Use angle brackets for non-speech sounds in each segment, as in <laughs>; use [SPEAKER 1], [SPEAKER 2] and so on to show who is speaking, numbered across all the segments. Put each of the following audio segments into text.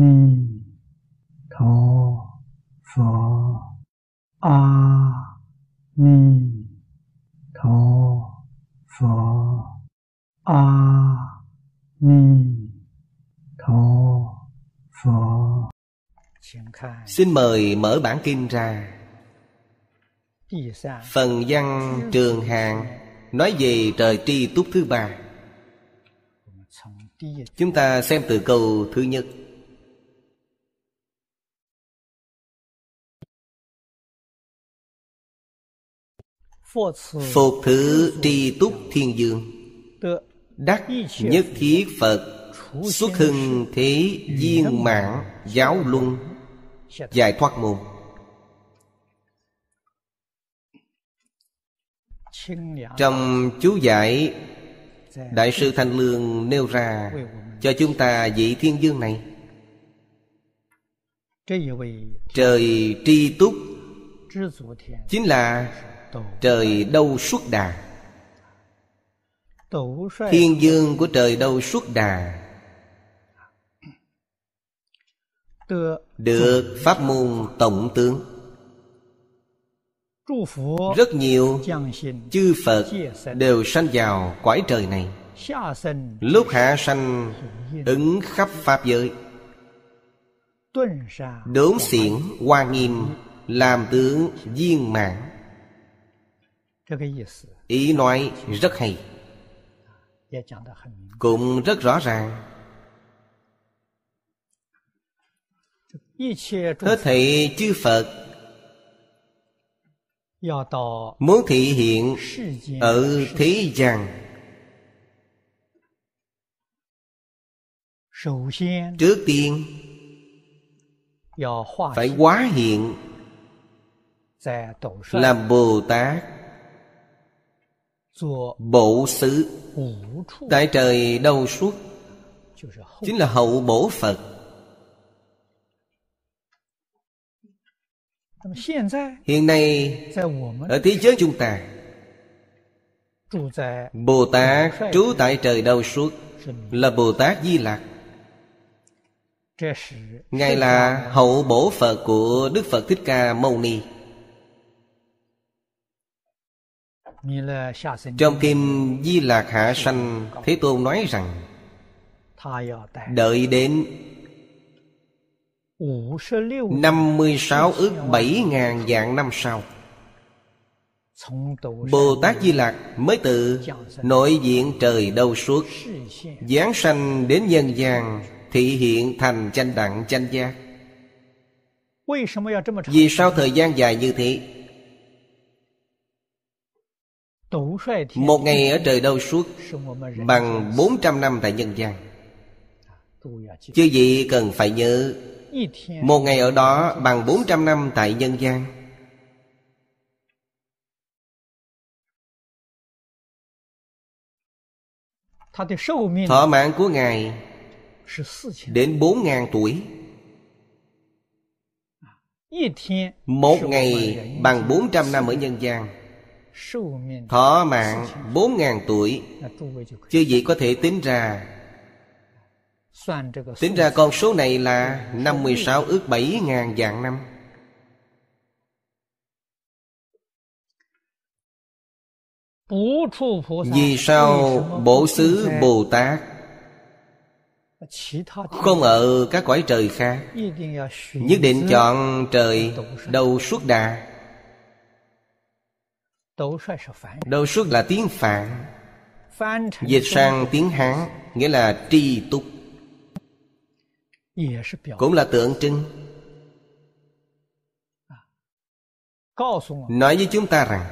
[SPEAKER 1] ni tho phở a ni tho phở a ni tho phở
[SPEAKER 2] Xin mời mở bản kinh ra. Phần văn trường hàng Nói về trời tri túc thứ ba. Chúng ta xem từ câu thứ nhất Phục thứ tri túc thiên dương. Đắc nhất thiết Phật Xuất hưng thế viên mãn giáo luân. Giải thoát môn. Trong chú giải Đại sư Thanh Lương nêu ra Cho chúng ta vị thiên dương này. Trời tri túc Chính là trời đâu xuất đà? Thiên dương của trời đâu xuất đà? Được pháp môn tổng tướng. Rất nhiều chư Phật đều sanh vào quải trời này. Lúc hạ sanh ứng khắp Pháp giới. Đốn xiển hoa nghiêm Làm tướng viên mãn Ý nói rất hay. Cũng rất rõ ràng. Hết thảy chư Phật Muốn thị hiện ở thế gian. Trước tiên Phải hóa hiện Làm Bồ Tát Bộ xứ. Tại trời đâu suốt Chính là hậu bổ Phật. Hiện nay Ở thế giới chúng ta Bồ Tát trú tại trời đâu suốt Là Bồ Tát Di Lặc. Ngài là hậu bổ Phật của Đức Phật Thích Ca Mâu Ni Trong Kim Di Lạc Hạ Sanh Thế Tôn nói rằng Đợi đến 56 ước 7 ngàn dạng năm sau. Bồ Tát Di Lặc mới từ nội diện trời đâu suốt. Giáng sanh đến nhân gian Thị hiện thành chanh đặng chanh giác. Vì sao thời gian dài như thế Một ngày ở trời đâu suốt Bằng 400 năm tại nhân gian. Chứ gì cần phải nhớ. Một ngày ở đó bằng 400 năm tại nhân gian. Thọ mạng của Ngài Đến 4.000 tuổi. Một ngày bằng 400 năm ở nhân gian Thọ mạng 4.000 tuổi. Chứ gì có thể tính ra Tính ra con số này là 56 ước 7 ngàn vạn năm. Vì sao Bổ xứ Bồ Tát Không ở các cõi trời khác? Nhất định chọn trời đầu suốt đà Đầu suốt là tiếng Phạn. Dịch sang tiếng Hán Nghĩa là tri túc. Cũng là tượng trưng. Nói với chúng ta rằng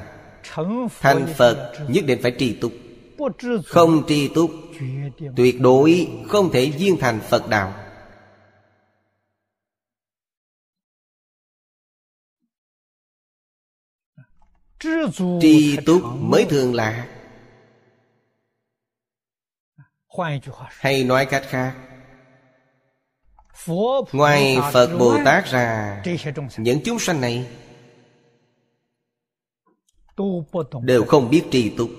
[SPEAKER 2] Thành Phật nhất định phải tri túc. Không tri túc Tuyệt đối không thể viên thành Phật đạo Tri túc mới thường lạ. Hay nói cách khác. Ngoài Phật Bồ Tát ra Những chúng sanh này Đều không biết tri túc.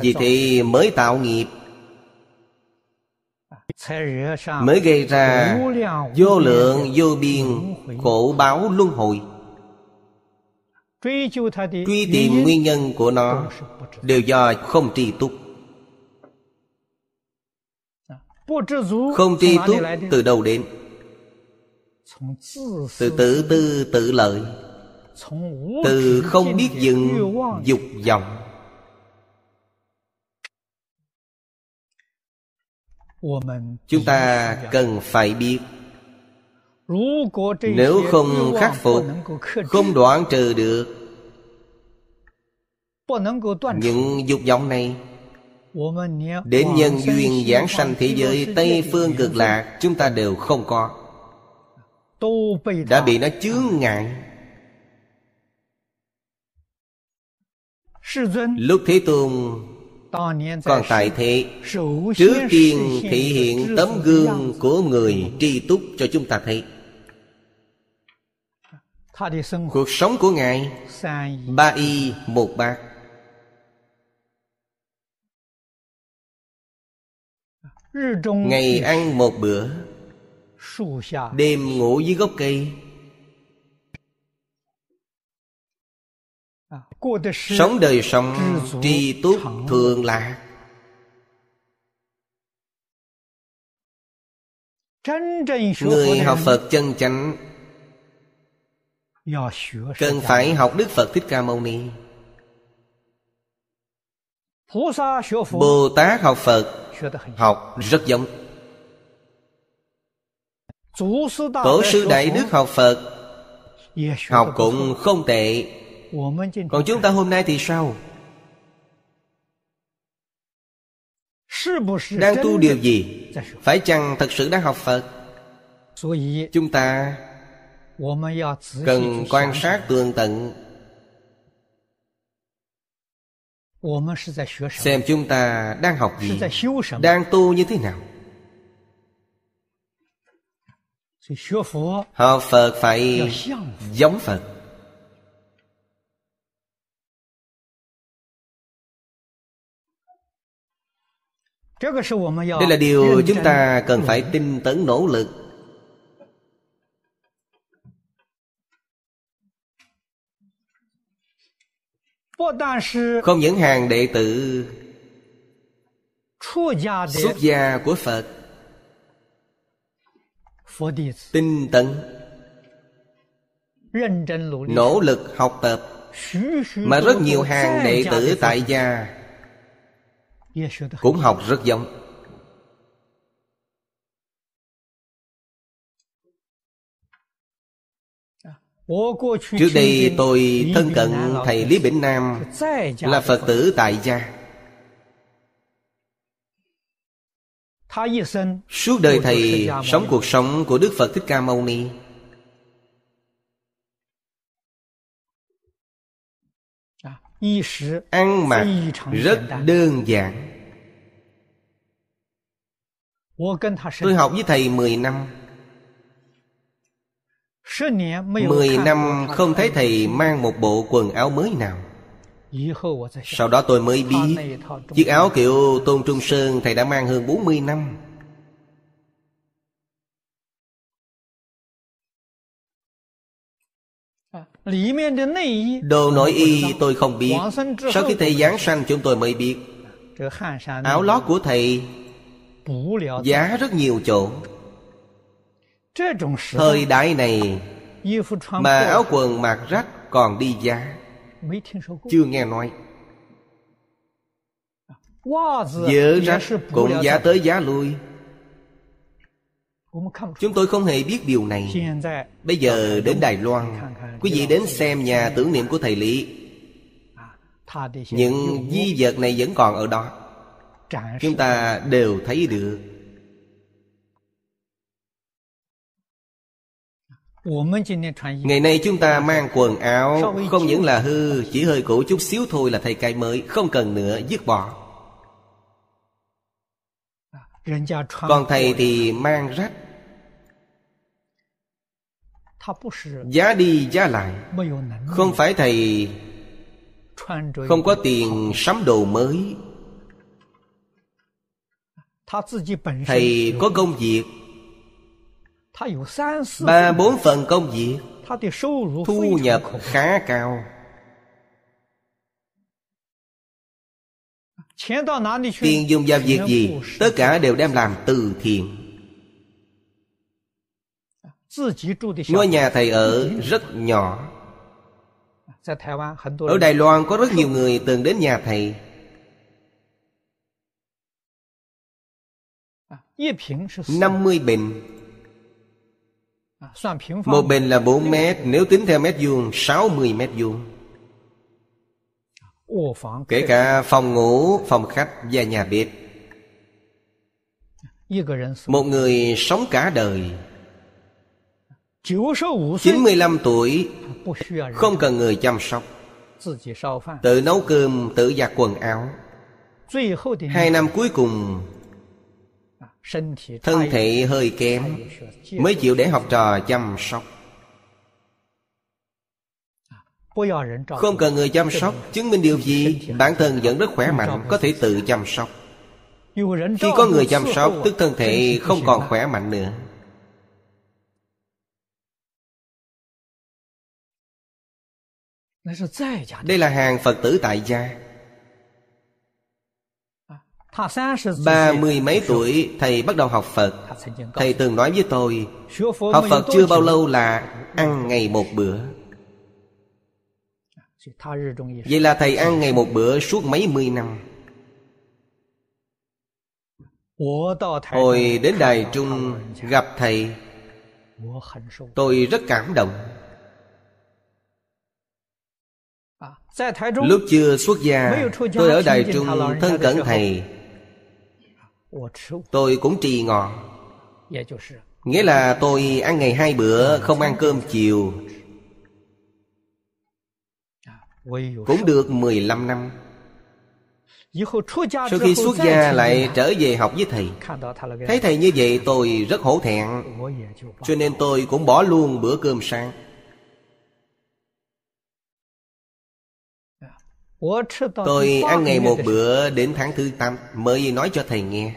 [SPEAKER 2] Vì thế mới tạo nghiệp mới gây ra vô lượng vô biên khổ báo luân hồi. Truy tìm nguyên nhân của nó đều do không tri túc. Không tri túc từ đâu đến? Từ tự tư tự lợi. Từ không biết dừng dục vọng chúng ta cần phải biết, nếu không khắc phục, không đoạn trừ được những dục vọng này, đến nhân duyên giảng sanh thế giới tây phương cực lạc, chúng ta đều không có. Đã bị nó chướng ngại. Lúc thế tôn còn tại thế Trước tiên thể hiện tấm gương của người tri túc cho chúng ta thấy. Cuộc sống của Ngài Ba y một bát. Ngày ăn một bữa Đêm ngủ dưới gốc cây Sống đời sống tri túc thường lạc. Người học Phật chân chánh Cần phải học Đức Phật Thích Ca Mâu Ni. Bồ Tát học Phật Học rất giống. Tổ sư Đại Đức học Phật Học cũng không tệ còn chúng ta hôm nay thì sao? đang tu điều gì? phải chăng thật sự đang học phật? chúng ta cần quan sát tường tận. xem chúng ta đang học gì? đang tu như thế nào? học phật phải giống phật đây là điều chúng ta cần phải tinh tấn nỗ lực. Không những hàng đệ tử xuất gia của phật tinh tấn nỗ lực học tập mà rất nhiều hàng đệ tử tại gia cũng học rất giống. Trước đây tôi thân cận Thầy Lý Bỉnh Nam Là Phật tử tại gia. Suốt đời Thầy sống cuộc sống của Đức Phật Thích Ca Mâu Ni ăn mặc rất đơn giản。tôi học với thầy 10 năm。Mười năm không thấy thầy mang một bộ quần áo mới nào。Sau đó tôi mới biết Chiếc áo kiểu Tôn Trung Sơn Thầy đã mang hơn 40 năm Đồ nội y tôi không biết. Sau khi thầy giáng sanh chúng tôi mới biết. Áo lót của thầy Giá rất nhiều chỗ. Thời đại này Mà áo quần mặc rách còn đi giá. Chưa nghe nói. Dỡ rách cũng giá tới giá lui Chúng tôi không hề biết điều này. Bây giờ đến Đài Loan. Quý vị đến xem nhà tưởng niệm của Thầy Lý. Những di vật này vẫn còn ở đó. Chúng ta đều thấy được. Ngày nay chúng ta mang quần áo Không những là hư Chỉ hơi cũ chút xíu thôi là thay cái mới Không cần nữa dứt bỏ. Còn thầy thì mang rách Giá đi giá lại. Không phải thầy Không có tiền sắm đồ mới. thầy có công việc. ba bốn phần công việc. thu nhập khá cao. tiền dùng vào việc gì? tất cả đều đem làm từ thiện ngôi nhà thầy ở rất nhỏ. Ở đài loan có rất nhiều người từng đến nhà thầy. 50 bình. Một bình là 4 mét Nếu tính theo mét vuông 60 mét vuông. Kể cả phòng ngủ, phòng khách và nhà bếp. Một người sống cả đời 95 tuổi. Không cần người chăm sóc. Tự nấu cơm, tự giặt quần áo. Hai năm cuối cùng thân thể hơi kém mới chịu để học trò chăm sóc. không cần người chăm sóc chứng minh điều gì? bản thân vẫn rất khỏe mạnh có thể tự chăm sóc. khi có người chăm sóc tức thân thể không còn khỏe mạnh nữa đây là hàng phật tử tại gia. Ba mươi mấy tuổi Thầy bắt đầu học Phật. Thầy từng nói với tôi Học Phật chưa bao lâu là Ăn ngày một bữa. Vậy là thầy ăn ngày một bữa suốt mấy mươi năm. Hồi đến Đài Trung gặp thầy Tôi rất cảm động Lúc chưa xuất gia Tôi ở Đài Trung thân cận thầy。Tôi cũng trì ngọ。Nghĩa là tôi ăn ngày hai bữa Không ăn cơm chiều。Cũng được 15 năm。Sau khi xuất gia lại trở về học với thầy。Thấy thầy như vậy tôi rất hổ thẹn。Cho nên tôi cũng bỏ luôn bữa cơm sáng Tôi ăn ngày một bữa đến tháng thứ tám. Mới nói cho thầy nghe.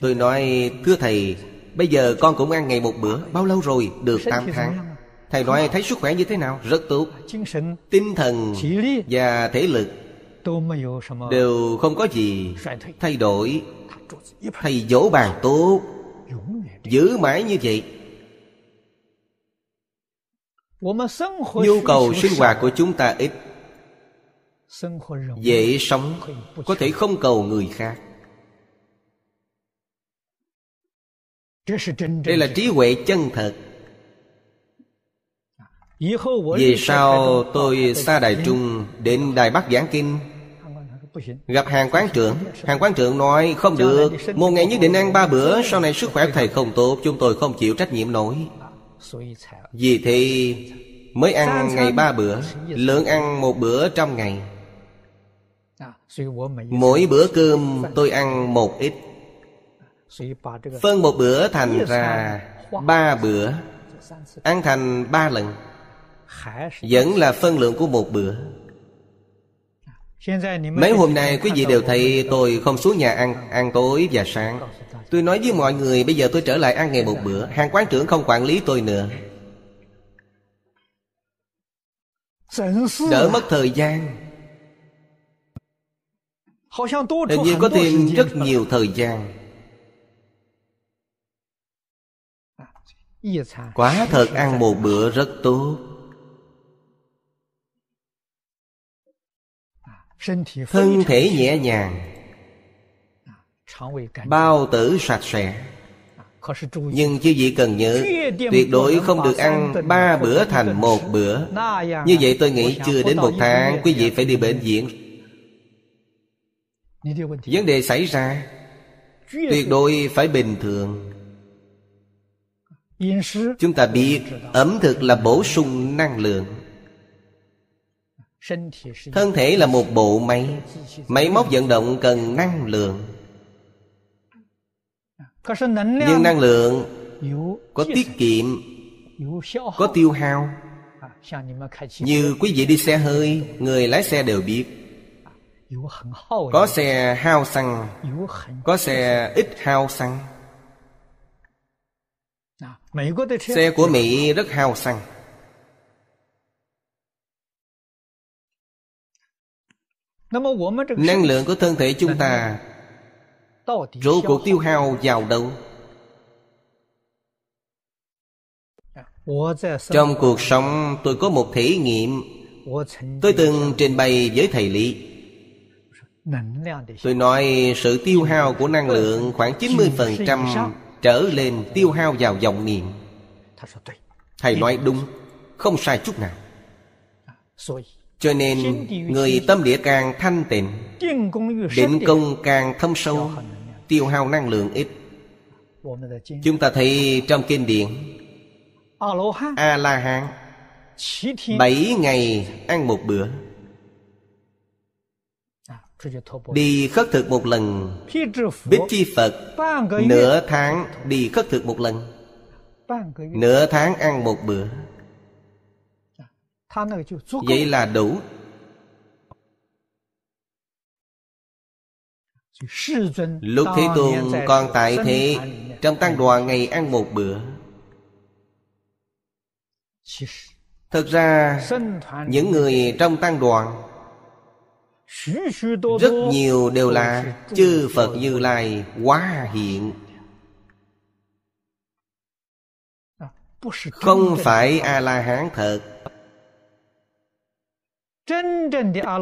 [SPEAKER 2] Tôi nói Thưa thầy Bây giờ con cũng ăn ngày một bữa. Bao lâu rồi? Được 8 tháng. Thầy nói thấy sức khỏe như thế nào? Rất tốt. Tinh thần và thể lực Đều không có gì thay đổi. Thầy dỗ bàn tốt. Giữ mãi như vậy. Nhu cầu sinh hoạt của chúng ta ít Dễ sống Có thể không cầu người khác. Đây là trí huệ chân thật. Về sau tôi xa Đài Trung Đến Đài Bắc giảng kinh? Gặp hàng quán trưởng. Hàng quán trưởng nói không được Một ngày nhất định ăn ba bữa Sau này sức khỏe thầy không tốt Chúng tôi không chịu trách nhiệm nổi. Vì thế mới ăn ngày ba bữa Lượng ăn một bữa trong ngày Mỗi bữa cơm tôi ăn một ít. Phân một bữa thành ra ba bữa. Ăn thành ba lần. Vẫn là phân lượng của một bữa. Mấy hôm nay quý vị đều thấy tôi không xuống nhà ăn Ăn tối và sáng. Tôi nói với mọi người bây giờ tôi trở lại ăn ngày một bữa. Hàng quán trưởng không quản lý tôi nữa. Đỡ mất thời gian Hình như có thêm rất nhiều thời gian. Quả thật ăn một bữa rất tốt. Thân thể nhẹ nhàng. Bao tử sạch sẽ. Nhưng chứ vị cần nhớ Tuyệt đối không được ăn ba bữa thành một bữa. Như vậy tôi nghĩ chưa đến một tháng Quý vị phải đi bệnh viện Vấn đề xảy ra Tuyệt đối phải bình thường. Chúng ta biết ẩm thực là bổ sung năng lượng. Thân thể là một bộ máy. Máy móc vận động cần năng lượng. Nhưng năng lượng Có tiết kiệm Có tiêu hao. Như quý vị đi xe hơi Người lái xe đều biết Có xe hao xăng Có xe ít hao xăng。Xe của Mỹ rất hao xăng。Năng lượng của thân thể chúng ta Rốt cuộc tiêu hao vào đâu Trong cuộc sống tôi có một thể nghiệm Tôi từng trình bày với thầy Lý Tôi nói sự tiêu hao của năng lượng khoảng 90% trở lên tiêu hao vào dòng niệm. Thầy nói đúng Không sai chút nào. Cho nên người tâm địa càng thanh tịnh Định công càng thâm sâu Tiêu hao năng lượng ít. Chúng ta thấy trong kinh điển A-la-hán. Bảy ngày ăn một bữa Đi khất thực một lần. Bích chi Phật, Nửa tháng đi khất thực một lần. Nửa tháng ăn một bữa. Vậy là đủ. Lúc Thế Tôn còn tại thế, Trong tăng đoàn ngày ăn một bữa. Thực ra, Những người trong tăng đoàn rất nhiều đều là Chư Phật Như Lai quá hiện. Không phải A-la-hán thật.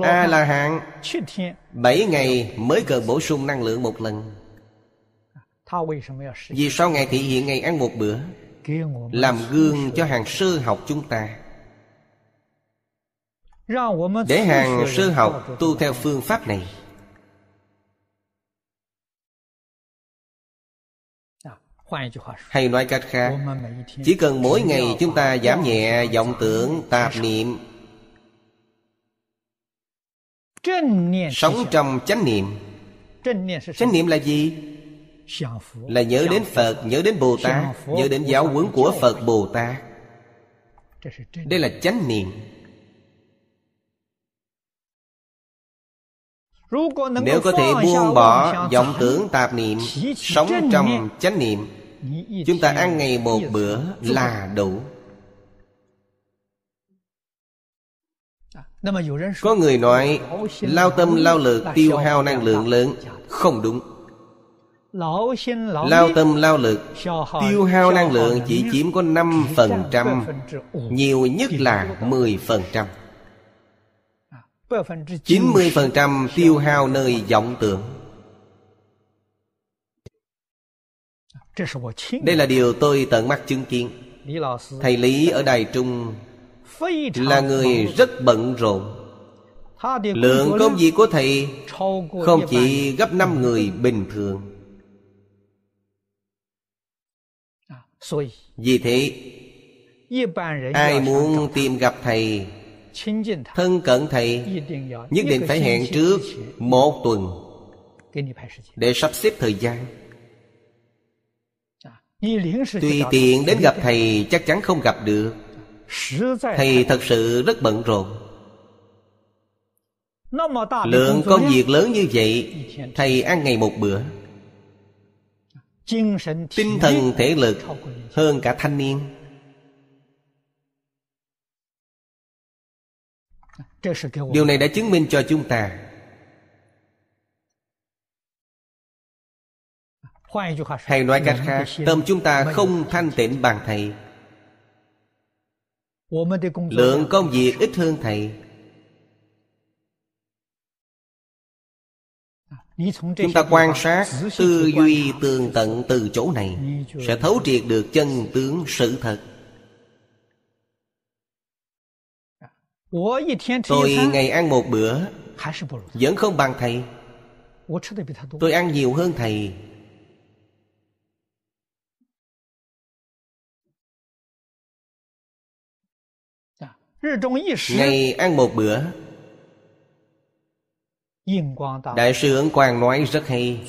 [SPEAKER 2] A-la-hán Bảy ngày mới cần bổ sung năng lượng một lần. Vì sao Ngài thị hiện ngày ăn một bữa Làm gương cho hàng sơ học chúng ta Để hàng sơ học tu theo phương pháp này. Hay nói cách khác Chỉ cần mỗi ngày chúng ta giảm nhẹ vọng tưởng tạp niệm. Sống trong chánh niệm. Chánh niệm là gì? Là nhớ đến Phật, nhớ đến Bồ Tát Nhớ đến giáo huấn của Phật Bồ Tát. Đây là chánh niệm Nếu có thể buông bỏ vọng tưởng tạp niệm Sống trong chánh niệm Chúng ta ăn ngày một bữa là đủ。Có người nói Lao tâm lao lực tiêu hao năng lượng lớn Không đúng。Lao tâm lao lực Tiêu hao năng lượng chỉ chiếm có 5% Nhiều nhất là 10% 90% tiêu hao nơi vọng tưởng. Đây là điều tôi tận mắt chứng kiến. Thầy Lý ở Đài Trung Là người rất bận rộn. Lượng công việc của thầy Không chỉ gấp năm người bình thường. Vì thế Ai muốn tìm gặp thầy Thân cận thầy. Nhất định phải hẹn trước Một tuần Để sắp xếp thời gian. Tùy tiện đến gặp thầy Chắc chắn không gặp được. Thầy thật sự rất bận rộn. Lượng công việc lớn như vậy Thầy ăn ngày một bữa. Tinh thần thể lực Hơn cả thanh niên Điều này đã chứng minh cho chúng ta. Hay nói cách khác Tâm chúng ta không thanh tịnh bằng thầy. Lượng công việc ít hơn thầy. Chúng ta quan sát Tư duy tường tận từ chỗ này Sẽ thấu triệt được chân tướng sự thật Tôi ngày ăn một bữa Vẫn không bằng thầy. Tôi ăn nhiều hơn thầy. Ngày ăn một bữa. Đại sư Ấn Quang nói rất hay.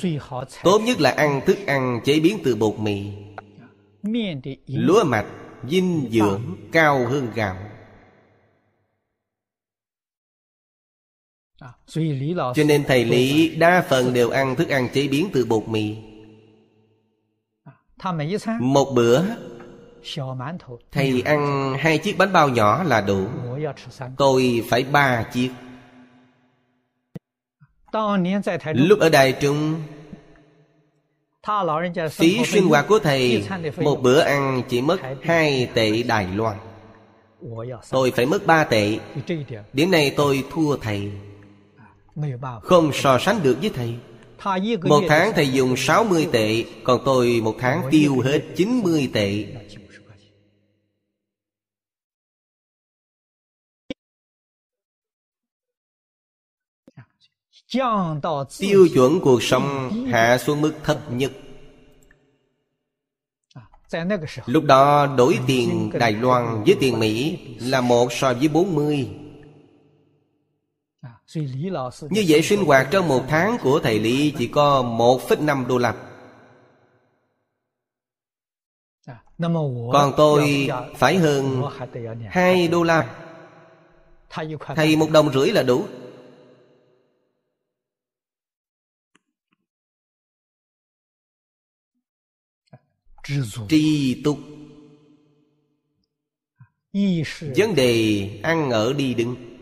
[SPEAKER 2] Tốt nhất là ăn thức ăn chế biến từ bột mì. Lúa mạch, dinh dưỡng cao hơn gạo. Cho nên thầy Lý đa phần đều ăn thức ăn chế biến từ bột mì. Một bữa Thầy ăn hai chiếc bánh bao nhỏ là đủ. Tôi phải ba chiếc. Lúc ở Đài Trung Phí sinh hoạt của thầy Một bữa ăn chỉ mất hai tệ Đài Loan. <laughs> Tôi phải mất ba tệ. Điểm này tôi thua thầy Không so sánh được với thầy. Một tháng thầy dùng 60 tệ Còn tôi một tháng tiêu hết 90 tệ. Tiêu chuẩn cuộc sống hạ xuống mức thấp nhất. Lúc đó đổi tiền Đài Loan với tiền Mỹ là một so với 40 Như vậy sinh hoạt trong một tháng của thầy Lý chỉ có 1,5 đô la. Còn tôi phải hơn 2 đô la. Thầy một đồng rưỡi là đủ. Tri túc vấn đề ăn ở đi đứng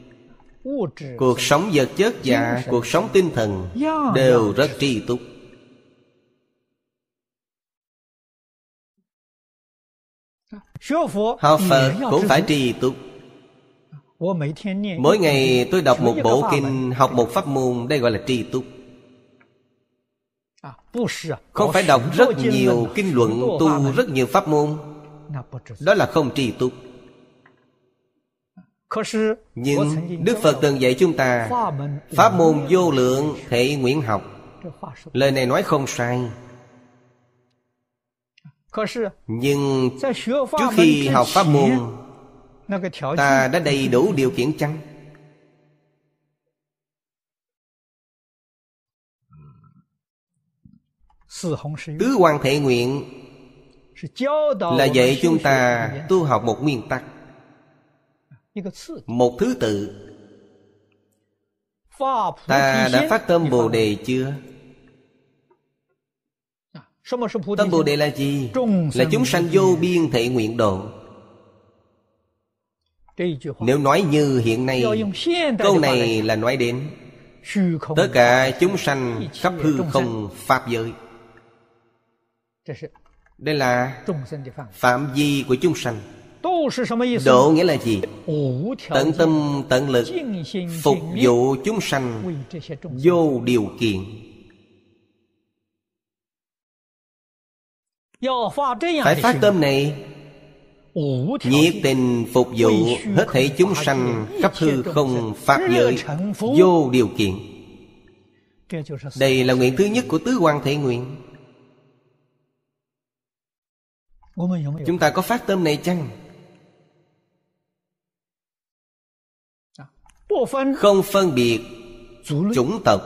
[SPEAKER 2] cuộc sống vật chất và cuộc sống tinh thần đều rất tri túc. Học phật cũng phải tri túc. Mỗi ngày tôi đọc một bộ kinh, học một pháp môn, đây gọi là tri túc. Không phải đọc rất nhiều kinh luận, tu rất nhiều pháp môn. Đó là không trì túc nhưng đức phật từng dạy chúng ta pháp môn vô lượng thể nguyện học. Lời này nói không sai. Nhưng trước khi học pháp môn, ta đã đầy đủ điều kiện chăng? Tứ quan thể nguyện Là dạy chúng ta tu học một nguyên tắc. Một thứ tự. Ta đã phát tâm Bồ Đề chưa? Tâm Bồ Đề là gì? Là chúng sanh vô biên thể nguyện độ. Nếu nói như hiện nay Câu này là nói đến Tất cả chúng sanh khắp hư không Pháp giới. Đây là phạm vi của chúng sanh Độ nghĩa là gì? Tận tâm tận lực Phục vụ chúng sanh Vô điều kiện. Phải phát tâm này. Nhiệt tình phục vụ Hết thảy chúng sanh Khắp hư không Pháp giới Vô điều kiện. Đây là nguyện thứ nhất của Tứ quan Thể Nguyện. Chúng ta có phát tâm này chăng? Không phân biệt chủng tộc.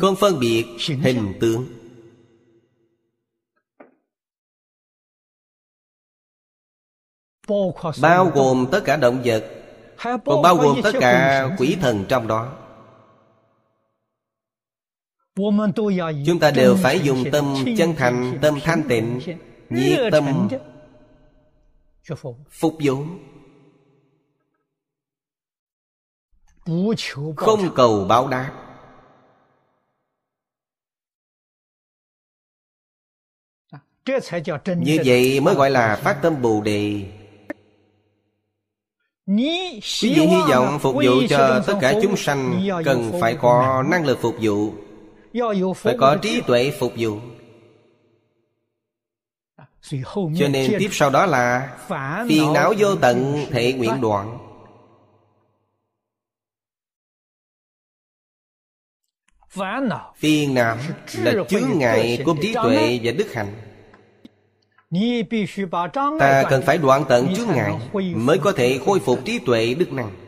[SPEAKER 2] Không phân biệt hình tướng. Bao gồm tất cả động vật Còn bao gồm tất cả quỷ thần trong đó Chúng ta đều phải dùng tâm chân thành, Tâm thanh tịnh, Nhiệt tâm Phục vụ. Không cầu báo đáp. Như vậy mới gọi là phát tâm Bồ Đề. Quý vị hy vọng phục vụ cho tất cả chúng sanh Cần phải có năng lực phục vụ phải có trí tuệ phục vụ. Cho nên tiếp sau đó là phiền não vô tận thể nguyện đoạn. Phiền não là chướng ngại của trí tuệ và đức hạnh. Ta cần phải đoạn tận chướng ngại mới có thể khôi phục trí tuệ đức năng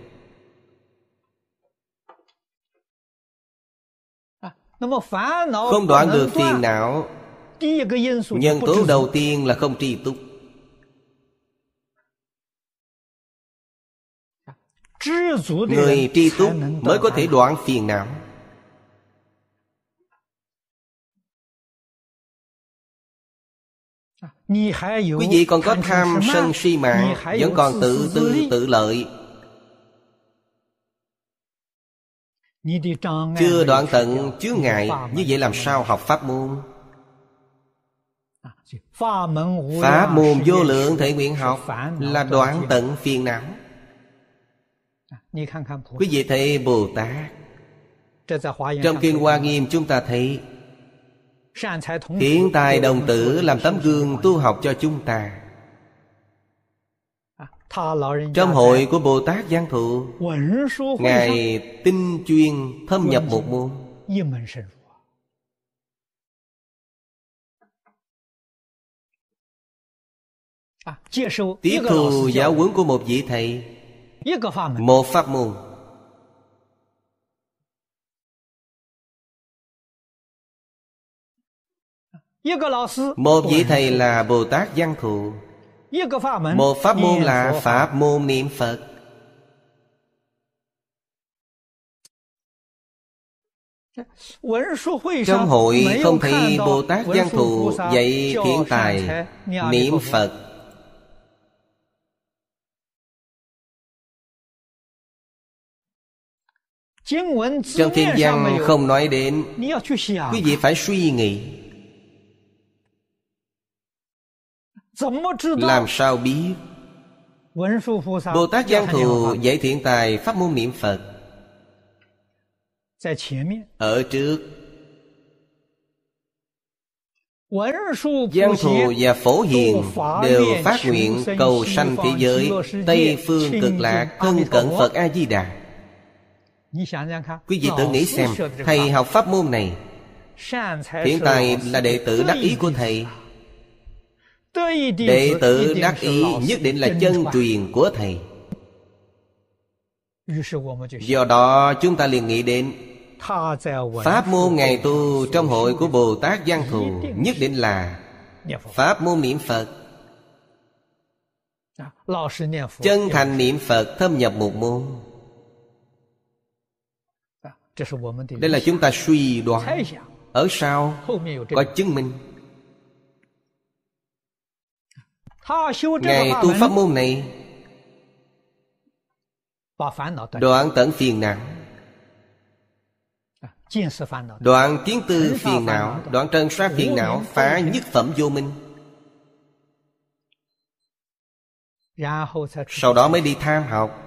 [SPEAKER 2] Không đoạn được phiền não. Nhân tố đầu tiên là không tri túc. Người tri túc mới có thể đoạn phiền não. Quý vị còn có tham sân si mạng Vẫn còn tự tư tự lợi. Chưa đoạn tận chướng ngại Như vậy làm sao học pháp môn? Pháp môn vô lượng thể nguyện học Là đoạn tận phiền não. Quý vị thấy Bồ Tát. Trong Kinh Hoa Nghiêm chúng ta thấy Thiện tài đồng tử làm tấm gương tu học cho chúng ta Trong hội của Bồ Tát Giang Thụ Ngài tinh chuyên thâm nhập một môn. Tiếp thu giáo huấn của một vị thầy Một pháp môn. Một vị thầy là Bồ Tát Văn Thù Một pháp môn là Pháp môn niệm Phật. Trong hội không thấy Bồ Tát Văn Thù dạy thiện tài niệm Phật. Trong thiên văn không nói đến. Quý vị phải suy nghĩ Làm sao biết? Bồ Tát Giang Thù dạy thiện tài pháp môn niệm Phật. Ở trước. Giang Thù và Phổ Hiền Đều phát nguyện cầu sanh thế giới Tây phương cực lạc Thân cận Phật A-di-đà. Quý vị tự nghĩ xem Thầy học pháp môn này Hiện tại là đệ tử đắc ý của thầy Đệ tử đắc ý nhất định là chân truyền của thầy. Do đó chúng ta liền nghĩ đến Pháp môn ngày tu trong hội của Bồ Tát Giang Thù Nhất định là Pháp môn niệm Phật. Chân thành niệm Phật thâm nhập một môn. Đây là chúng ta suy đoán Ở sau có chứng minh Ngài tu pháp môn này Đoạn tận phiền não. Đoạn tiến tư phiền não Đoạn trần sát phiền não Phá nhất phẩm vô minh. Sau đó mới đi tham học.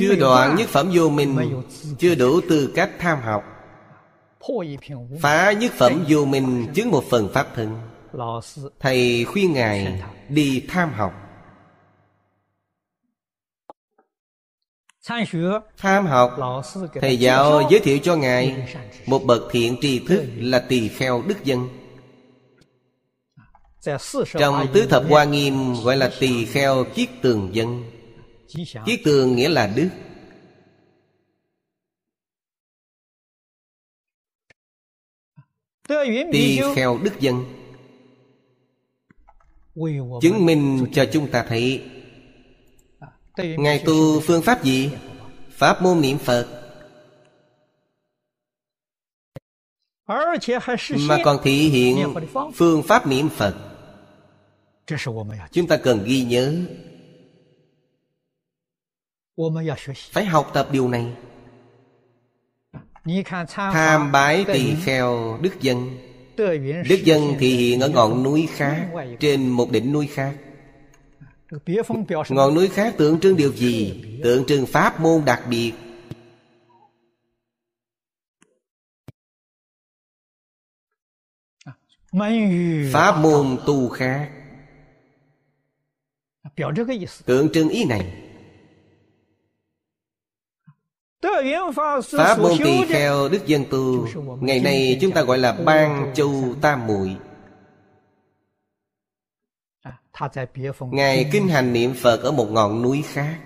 [SPEAKER 2] Chưa đoạn nhất phẩm vô minh Chưa đủ tư cách tham học. Phá nhất phẩm vô minh Chứng một phần pháp thân Thầy khuyên Ngài đi tham học. Tham học, Thầy giáo giới thiệu cho Ngài Một bậc thiện tri thức là tỳ kheo đức dân. Trong tứ thập hoa nghiêm gọi là tỳ kheo kiết tường dân. Kiết tường nghĩa là đức. Tỳ kheo đức dân. Chứng minh cho chúng ta thấy. Ngài tu phương pháp gì? Pháp môn niệm Phật. Mà còn thị hiện phương pháp niệm Phật. Chúng ta cần ghi nhớ. Phải học tập điều này. Tham bái tỳ kheo đức dân đức dân thì hiện ở ngọn núi khác trên một đỉnh núi khác. Ngọn núi khác tượng trưng điều gì? Tượng trưng pháp môn đặc biệt. Pháp môn tu khác. Tượng trưng ý này Pháp môn tỳ kheo Đức Dân Tu Ngày nay chúng ta gọi là Ban Châu Tam Muội Ngài kinh hành niệm Phật ở một ngọn núi khác.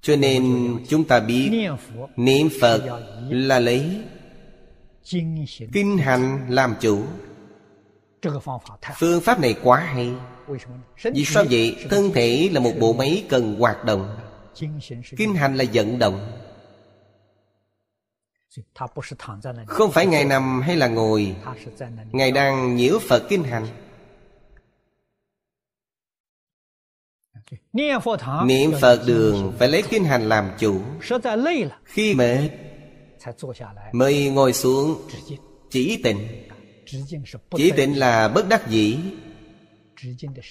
[SPEAKER 2] Cho nên chúng ta biết Niệm Phật là lấy Kinh hành làm chủ Phương pháp này quá hay. Vì sao vậy? Thân thể là một bộ máy cần hoạt động. Kinh hành là vận động. Không phải ngày nằm hay là ngồi. Ngài đang nhiễu Phật kinh hành. Niệm Phật đường phải lấy kinh hành làm chủ. Khi mệt Mới ngồi xuống Chỉ tịnh Chỉ tịnh là bất đắc dĩ.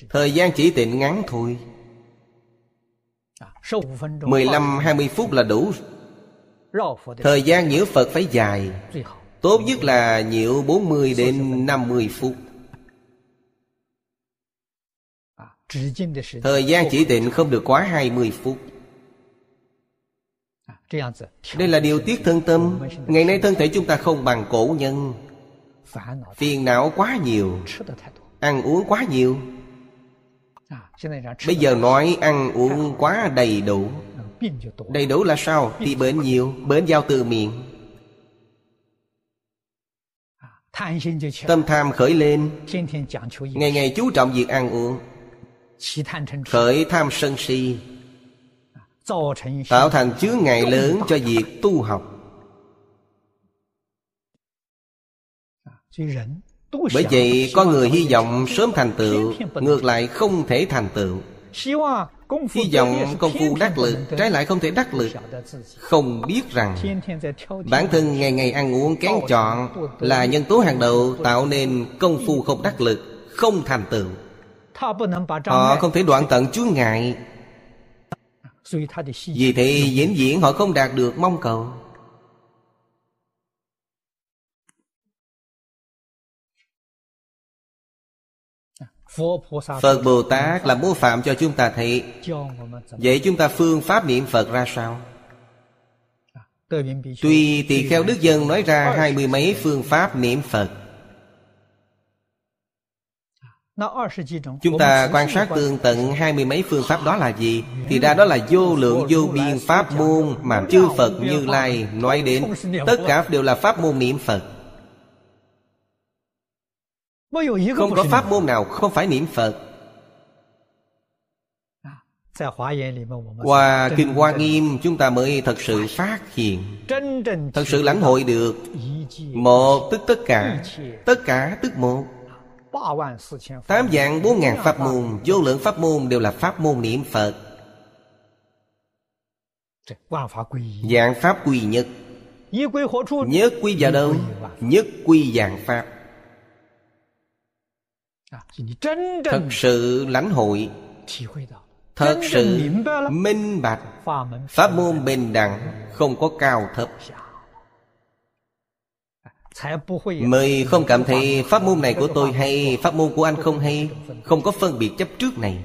[SPEAKER 2] Thời gian chỉ tịnh ngắn thôi. 15-20 phút là đủ. Thời gian nhiễu Phật phải dài. Tốt nhất là nhiễu 40 đến 50 phút. Thời gian chỉ định không được quá 20 phút. Đây là điều tiết thân tâm. Ngày nay thân thể chúng ta không bằng cổ nhân Phiền não quá nhiều Ăn uống quá nhiều。Bây giờ nói ăn uống quá đầy đủ。Đầy đủ là sao? Thì bệnh nhiều Bệnh giao từ miệng。Tâm tham khởi lên。Ngày ngày chú trọng việc ăn uống。Khởi tham sân si Tạo thành chướng ngại lớn cho việc tu học Bởi vậy có người hy vọng sớm thành tựu Ngược lại không thể thành tựu. Hy vọng công phu đắc lực Trái lại không thể đắc lực. Không biết rằng Bản thân ngày ngày ăn uống kén chọn Là nhân tố hàng đầu Tạo nên công phu không đắc lực Không thành tựu. Họ không thể đoạn tận chướng ngại. Vì thế diễn diễn họ không đạt được mong cầu Phật Bồ Tát là mô phạm cho chúng ta thấy. Vậy chúng ta phương pháp niệm Phật ra sao? Tuy tỳ kheo Đức Dân nói ra hai mươi mấy phương pháp niệm Phật. Chúng ta quan sát tương tận hai mươi mấy phương pháp đó là gì? Thì ra đó là vô lượng vô biên pháp môn Mà chư Phật Như Lai nói đến. Tất cả đều là pháp môn niệm Phật. Không có pháp môn nào không phải niệm Phật. Qua Kinh Hoa Nghiêm chúng ta mới thật sự phát hiện. Thật sự lãnh hội được. Một tức tất cả. Tất cả tức một. Tám dạng bốn ngàn pháp môn Vô lượng pháp môn đều là pháp môn niệm Phật. Dạng pháp quy nhất. Nhất quy vào đâu? Nhất quy dạng pháp Thật sự lãnh hội Thật sự minh bạch。Pháp môn bình đẳng Không có cao thấp. Mới không cảm thấy pháp môn này của tôi hay Pháp môn của anh không hay Không có phân biệt chấp trước này.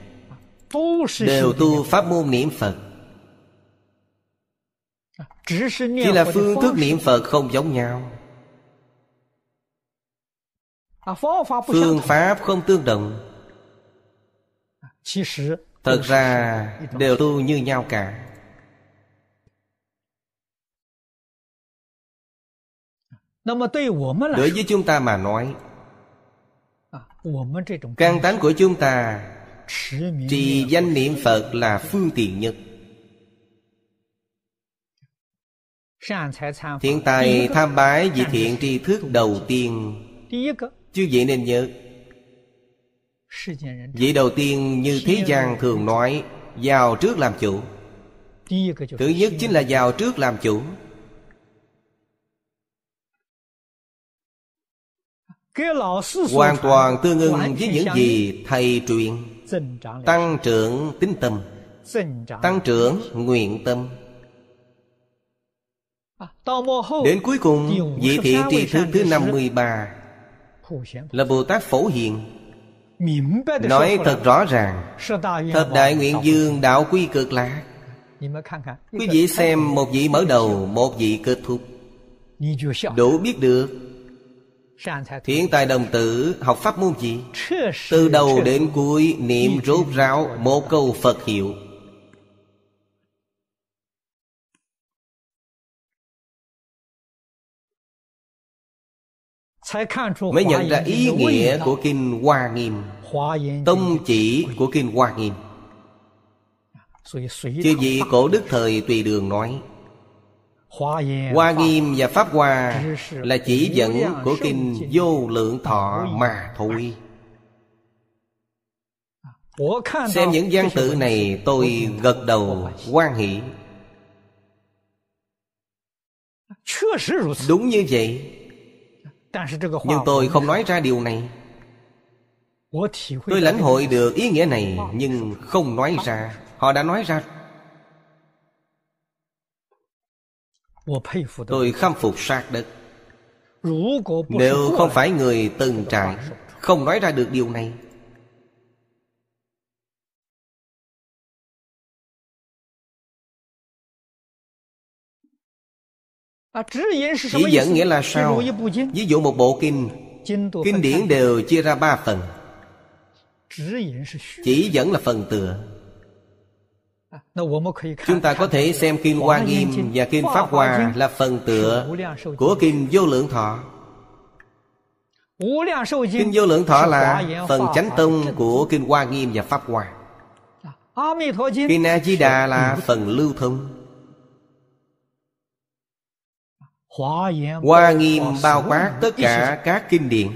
[SPEAKER 2] Đều tu pháp môn niệm Phật. Chỉ là phương thức niệm Phật không giống nhau Phương pháp không tương đồng. Thật ra đều tu như nhau cả. Đối với chúng ta mà nói Căn tánh của chúng ta Trì danh niệm Phật là phương tiện nhất. Thiện tài tham bái vị thiện tri thức đầu tiên Chứ vậy nên nhớ Vị đầu tiên như thế gian thường nói Vào trước làm chủ. Thứ nhất chính là vào trước làm chủ. Hoàn toàn tương ưng với những gì thầy truyền. Tăng trưởng tính tâm. Tăng trưởng nguyện tâm. Đến cuối cùng Vị thiện tri thức thứ 53 Là Bồ Tát Phổ Hiền. Nói thật rõ ràng Thập đại nguyện dương đạo quy cực lạc。Quý vị xem một vị mở đầu Một vị kết thúc。Đủ biết được。Thiện tài đồng tử học pháp môn gì? Từ đầu đến cuối niệm rốt ráo một câu Phật hiệu mới nhận ra ý nghĩa của kinh hoa nghiêm. Tông chỉ của kinh hoa nghiêm. Chứ gì cổ đức thời tùy đường nói Hoa nghiêm và Pháp Hoa Là chỉ dẫn của kinh vô lượng thọ mà thôi Xem những văn tự này tôi gật đầu quan hỷ. Đúng như vậy Nhưng tôi không nói ra điều này. Tôi lãnh hội được ý nghĩa này Nhưng không nói ra. Họ đã nói ra. Tôi khâm phục sát đất. Nếu không phải người từng trải Không nói ra được điều này Chỉ dẫn nghĩa là sao? Ví dụ một bộ kinh Kinh điển đều chia ra ba phần. Chỉ dẫn là phần tựa. Chúng ta có thể xem Kinh Hoa Nghiêm và Kinh Pháp Hoa là phần tựa của Kinh Vô Lượng Thọ. Kinh Vô Lượng Thọ là phần chánh tông của Kinh Hoa Nghiêm và Pháp Hoa. Kinh A Di Đà là phần lưu thông. Hoa Nghiêm bao quát tất cả các kinh điển.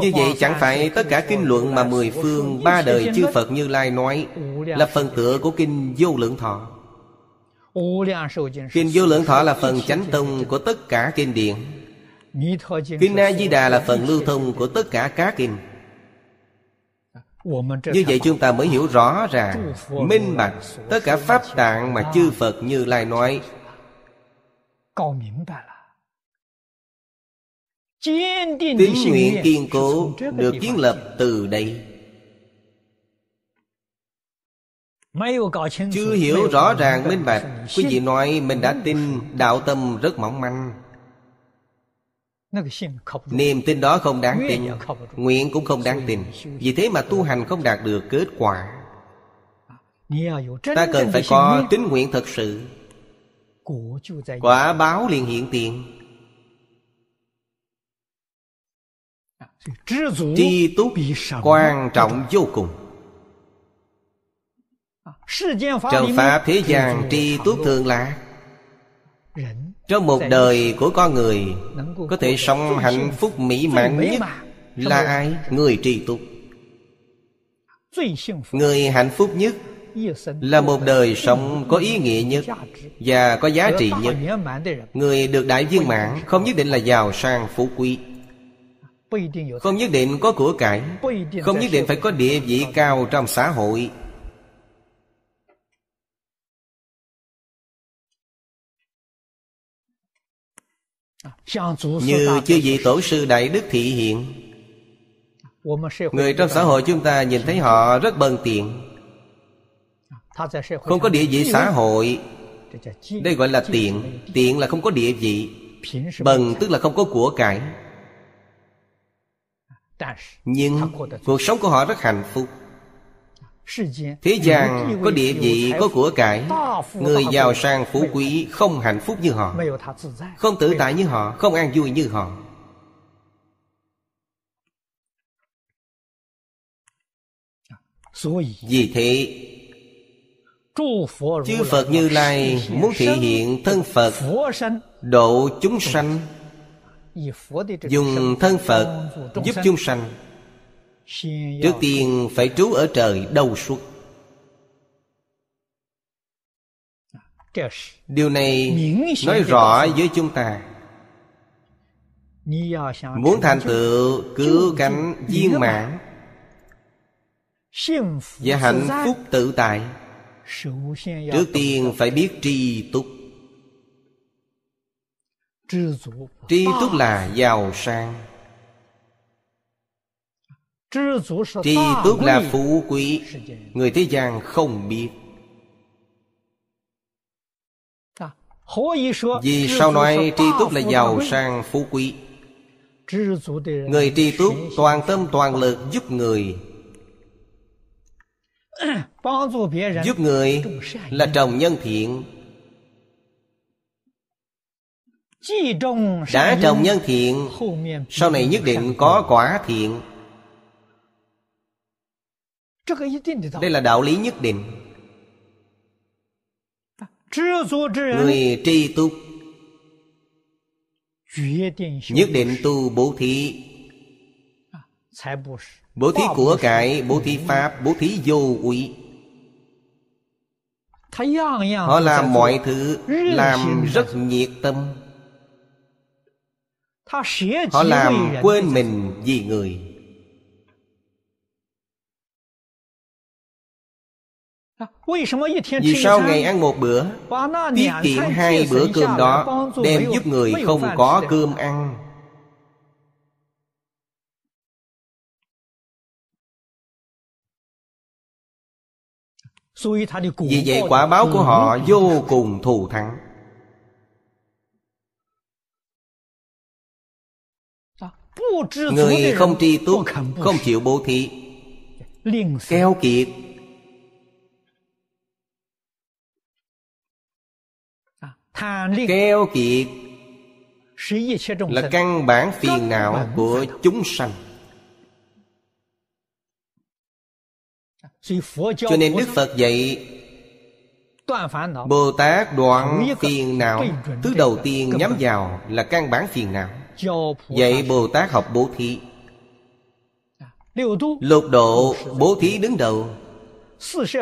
[SPEAKER 2] Như vậy chẳng phải tất cả kinh luận mà mười phương ba đời chư Phật Như Lai nói Là phần tựa của kinh vô lượng thọ. Kinh vô lượng thọ là phần chánh tông của tất cả kinh điển. Kinh A-di-đà là phần lưu thông của tất cả các kinh. Như vậy chúng ta mới hiểu rõ ràng Minh bạch Tất cả pháp tạng mà chư Phật Như Lai nói Tín nguyện kiên cố được kiến lập từ đây. Chưa hiểu rõ ràng minh bạch. Quý vị nói mình đã tin Đạo tâm rất mỏng manh. Niềm tin đó không đáng tin Nguyện cũng không đáng tin Vì thế mà tu hành không đạt được kết quả。Ta cần phải có tín nguyện thật sự Quả báo liền hiện tiền. Tri túc quan trọng vô cùng. Trần Pháp thế gian tri túc thường là Trong một đời của con người Có thể sống hạnh phúc mỹ mãn nhất Là ai? Người tri túc. Người hạnh phúc nhất là một đời sống có ý nghĩa nhất và có giá trị nhất. Người được đại viên mãn không nhất định là giàu sang, phú quý. Không nhất định có của cải. Không nhất định phải có địa vị cao trong xã hội. Như chư vị tổ sư Đại Đức thị hiện, Người trong xã hội chúng ta nhìn thấy họ rất bần tiện. Không có địa vị xã hội。Đây gọi là tiện Tiện là không có địa vị Bần tức là không có của cải。nhưng cuộc sống của họ rất hạnh phúc。Thế gian có địa vị, có của cải Người giàu sang phú quý không hạnh phúc như họ Không tự tại như họ, không an vui như họ。Vì thế Chư Phật Như Lai muốn thể hiện thân Phật Độ chúng sanh. dùng thân phật giúp chúng sanh. trước tiên phải trú ở trời đầu suốt. Điều này nói rõ với chúng ta. Muốn thành tựu cứu cánh viên mãn và hạnh phúc tự tại trước tiên phải biết tri túc. Tri túc là giàu sang. Tri túc là phú quý. Người thế gian không biết. Vì sao nói tri túc là giàu sang phú quý? Người tri túc toàn tâm toàn lực giúp người <coughs> Giúp người là trồng nhân thiện. Đã trồng nhân thiện sau này nhất định có quả thiện. Đây là đạo lý nhất định. Người tri túc nhất định tu bố thí. Bố thí của cải bố thí pháp bố thí vô úy họ làm mọi thứ làm rất nhiệt tâm. Họ làm quên mình vì người. Vì sao ngày ăn một bữa tiết kiệm hai bữa cơm đó đem giúp người không có cơm ăn vì vậy quả báo của họ vô cùng thù thắng. Người không tri túc không chịu bố thí. Keo kiệt. Keo kiệt là căn bản phiền não của chúng sanh cho nên đức phật dạy bồ tát đoạn phiền não. thứ đầu tiên nhắm vào là căn bản phiền não. dạy bồ tát học bố thí. lục độ bố thí đứng đầu.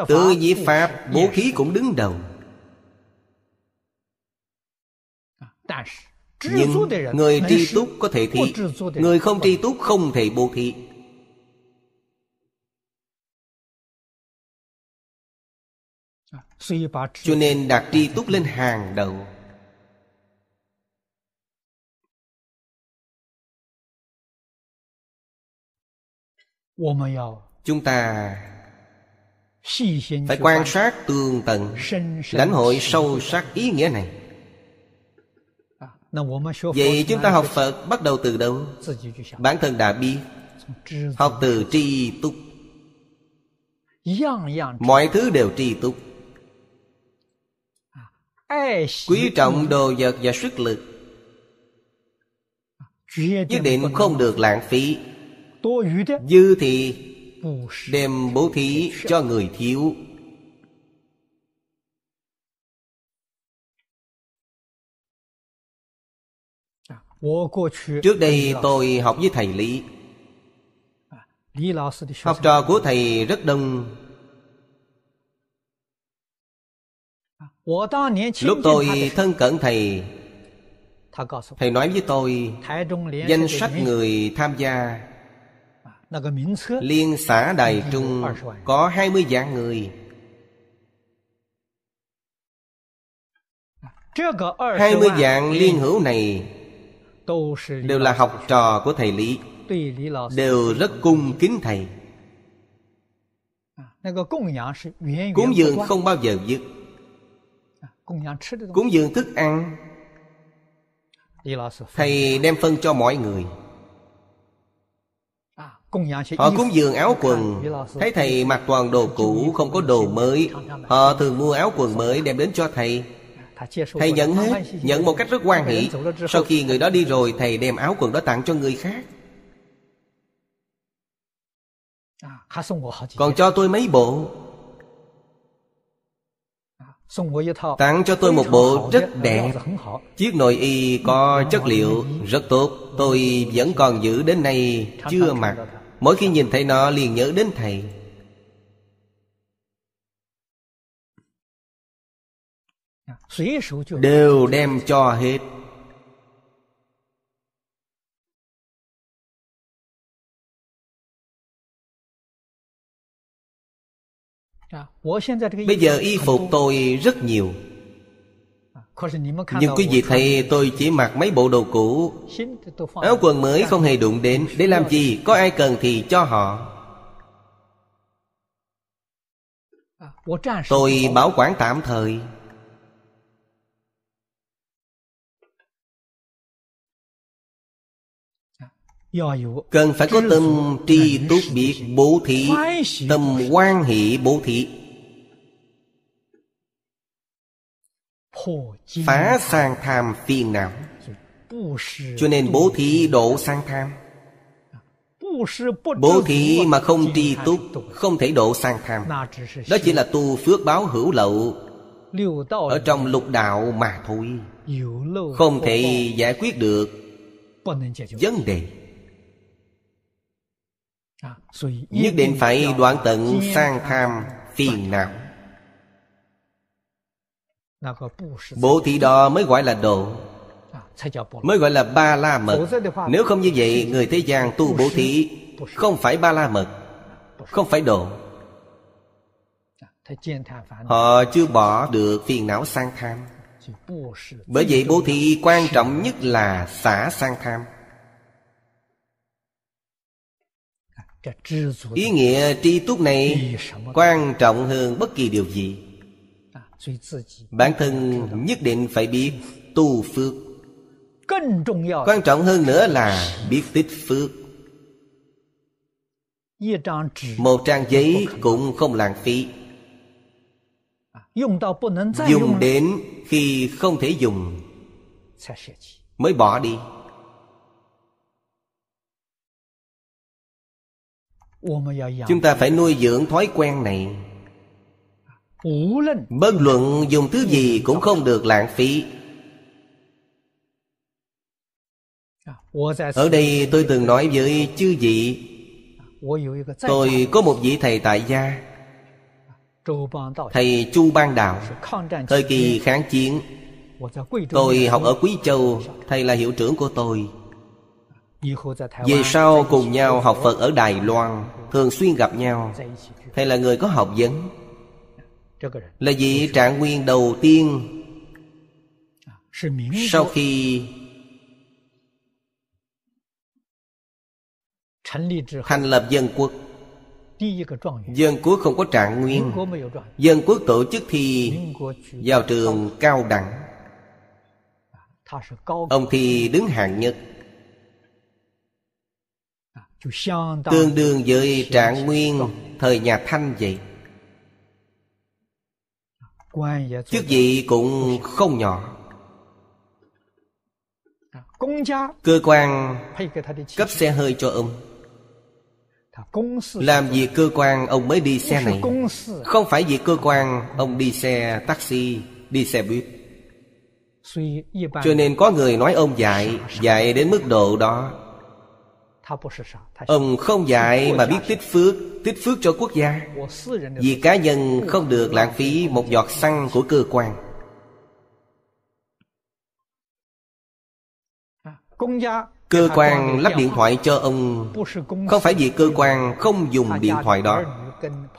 [SPEAKER 2] tự diệt pháp bố thí cũng đứng đầu. Nhưng người tri túc có thể thi người không tri túc không thể bố thí cho nên đặt tri túc lên hàng đầu. Chúng ta phải quan sát tường tận lãnh hội sâu sắc ý nghĩa này. Vậy chúng ta học phật bắt đầu từ đâu? Bản thân đã biết. Học từ tri túc. Mọi thứ đều tri túc quý trọng đồ vật và sức lực. Nhất định không được lãng phí. Dư thì đem bố thí cho người thiếu. Trước đây tôi học với thầy lý. Học trò của thầy rất đông lúc tôi thân cận thầy thầy nói với tôi danh sách người tham gia liên xã đài trung có 20 vạn người. 20 vạn liên hữu này Đều là học trò của thầy Lý Đều rất cung kính thầy. Cúng dường không bao giờ dứt Cúng dường thức ăn. Thầy đem phân cho mọi người. Họ cúng dường áo quần. Thấy thầy mặc toàn đồ cũ Không có đồ mới. Họ thường mua áo quần mới đem đến cho thầy. Thầy nhận hết Nhận một cách rất quan hỷ. Sau khi người đó đi rồi Thầy đem áo quần đó tặng cho người khác. Còn cho tôi mấy bộ Tặng cho tôi một bộ rất đẹp. Chiếc nội y có chất liệu rất tốt. Tôi vẫn còn giữ đến nay chưa mặc Mỗi khi nhìn thấy nó liền nhớ đến thầy. Đều đem cho hết Bây giờ y phục tôi rất nhiều。Nhưng quý vị thấy tôi chỉ mặc mấy bộ đồ cũ。Áo quần mới không hề đụng đến Để làm gì Có ai cần thì cho họ。Tôi bảo quản tạm thời Cần phải có tâm tri túc biệt bố thí, Tâm quan hệ bố thí. Phá sang tham phiền não. Cho nên bố thí độ sang tham. Bố thí mà không tri túc, Không thể độ sang tham. Đó chỉ là tu phước báo hữu lậu, Ở trong lục đạo mà thôi. Không thể giải quyết được Vấn đề. Nhất định phải đoạn tận sang tham phiền não. Bố thí đó mới gọi là độ Mới gọi là ba la mật. Nếu không như vậy Người thế gian tu bố thí Không phải ba la mật Không phải độ Họ chưa bỏ được phiền não sang tham. Bởi vậy bố thí quan trọng nhất là xả sang tham Ý nghĩa tri túc này Quan trọng hơn bất kỳ điều gì. Bản thân nhất định phải biết tu phước. Quan trọng hơn nữa là biết tích phước. Một trang giấy cũng không lãng phí. Dùng đến khi không thể dùng Mới bỏ đi Chúng ta phải nuôi dưỡng thói quen này. Bất luận dùng thứ gì cũng không được lãng phí. Ở đây tôi từng nói với chư vị. Tôi có một vị thầy tại gia. Thầy Chu Ban Đạo. Thời kỳ kháng chiến. Tôi học ở Quý Châu. Thầy là hiệu trưởng của tôi Về sau cùng nhau học Phật ở Đài Loan Thường xuyên gặp nhau? Thầy là người có học vấn. Là vị trạng nguyên đầu tiên. Sau khi Thành lập dân quốc Dân quốc không có trạng nguyên. Dân quốc tổ chức thi Vào trường cao đẳng. Ông thi đứng hạng nhất Tương đương với trạng nguyên Thời nhà Thanh vậy. Chức vị cũng không nhỏ. Cơ quan cấp xe hơi cho ông. Làm gì cơ quan, ông mới đi xe này. Không phải vì cơ quan, ông đi xe taxi, Đi xe buýt. Cho nên có người nói ông dạy Dạy đến mức độ đó. Ông không dạy mà biết tích phước Tích phước cho quốc gia. Vì cá nhân không được lãng phí Một giọt xăng của cơ quan Cơ quan lắp điện thoại cho ông Không phải vì cơ quan không dùng điện thoại đó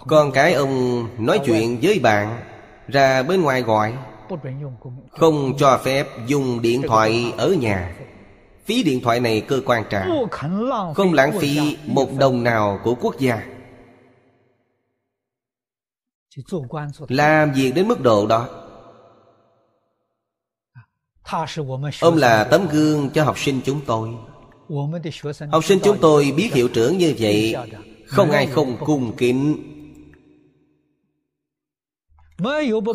[SPEAKER 2] Con cái ông nói chuyện với bạn Ra bên ngoài gọi Không cho phép dùng điện thoại ở nhà Phí điện thoại này cơ quan trả. Không lãng phí một đồng nào của quốc gia. Làm việc đến mức độ đó? Ông là tấm gương cho học sinh chúng tôi. Học sinh chúng tôi biết hiệu trưởng như vậy Không ai không cung kính.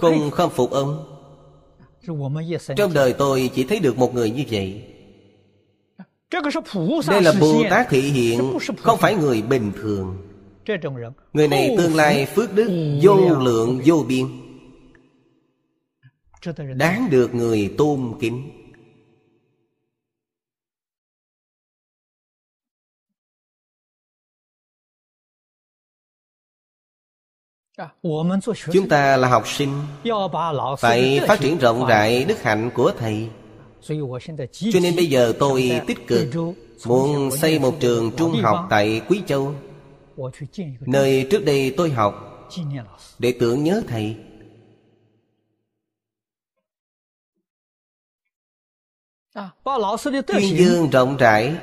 [SPEAKER 2] Không khâm phục ông. Trong đời tôi chỉ thấy được một người như vậy Đây là Bồ Tát thị hiện Không phải người bình thường. Người này tương lai phước đức Vô lượng vô biên. Đáng được người tôn kính. Chúng ta là học sinh. Phải phát triển rộng rãi đức hạnh của Thầy Cho nên bây giờ tôi tích cực Muốn xây một trường trung học tại Quý Châu. Nơi trước đây tôi học Để tưởng nhớ Thầy. Tuyên dương rộng rãi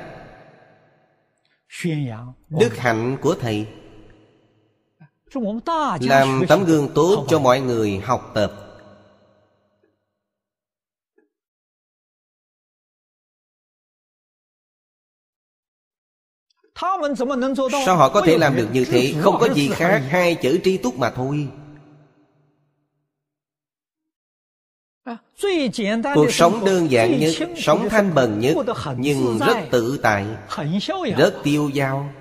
[SPEAKER 2] Đức hạnh của Thầy. Làm tấm gương tốt cho mọi người học tập Sao họ có thể làm được như thế? Không có gì khác Hai chữ tri túc mà thôi. Cuộc sống đơn giản nhất Sống thanh bần nhất Nhưng rất tự tại Rất tiêu dao.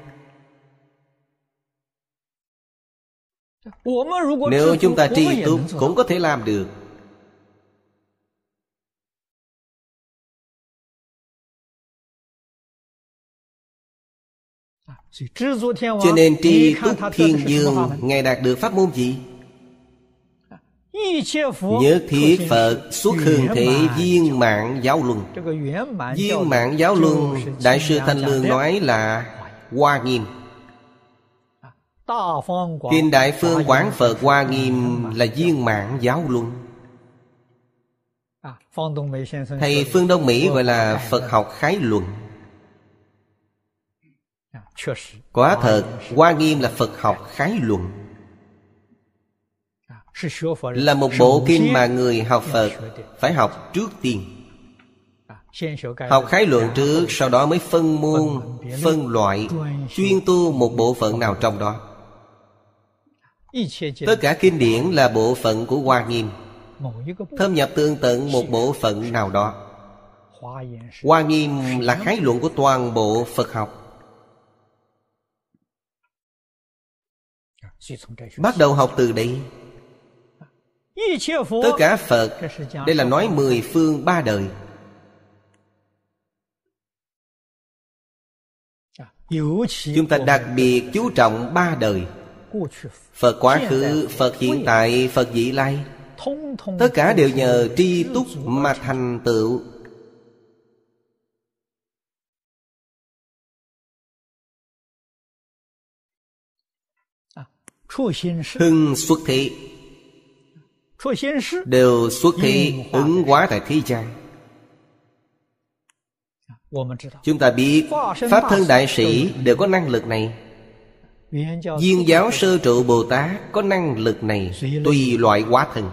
[SPEAKER 2] Nếu chúng ta tri túc Cũng có thể làm được Cho nên tri túc thiên dương Ngài đạt được pháp môn gì? Nhất thiết Phật xuất hương thể viên mạng giáo luân. Viên mạng giáo luân Đại sư Thanh Lương nói là Hoa nghiêm. Kinh Đại Phương Quán Phật Hoa Nghiêm là viên mạng giáo luân. Thầy Phương Đông Mỹ gọi là Phật học khái luận Quả thật Hoa Nghiêm là Phật học khái luận. Là một bộ kinh mà người học Phật Phải học trước tiên. Học khái luận trước Sau đó mới phân môn Phân loại Chuyên tu một bộ phận nào trong đó. Tất cả kinh điển là bộ phận của Hoa Nghiêm. Thâm nhập tương tận một bộ phận nào đó. Hoa Nghiêm là khái luận của toàn bộ Phật học Bắt đầu học từ đây. Tất cả Phật Đây là nói mười phương ba đời. Chúng ta đặc biệt chú trọng ba đời. Phật quá khứ, Phật hiện tại, Phật vị lai. Tất cả đều nhờ tri túc mà thành tựu. Hưng xuất thị Đều xuất thị ứng hóa tại thế gian. Chúng ta biết Pháp thân đại sĩ đều có năng lực này. Viên giáo sơ trụ Bồ Tát có năng lực này Tùy loại hóa thân.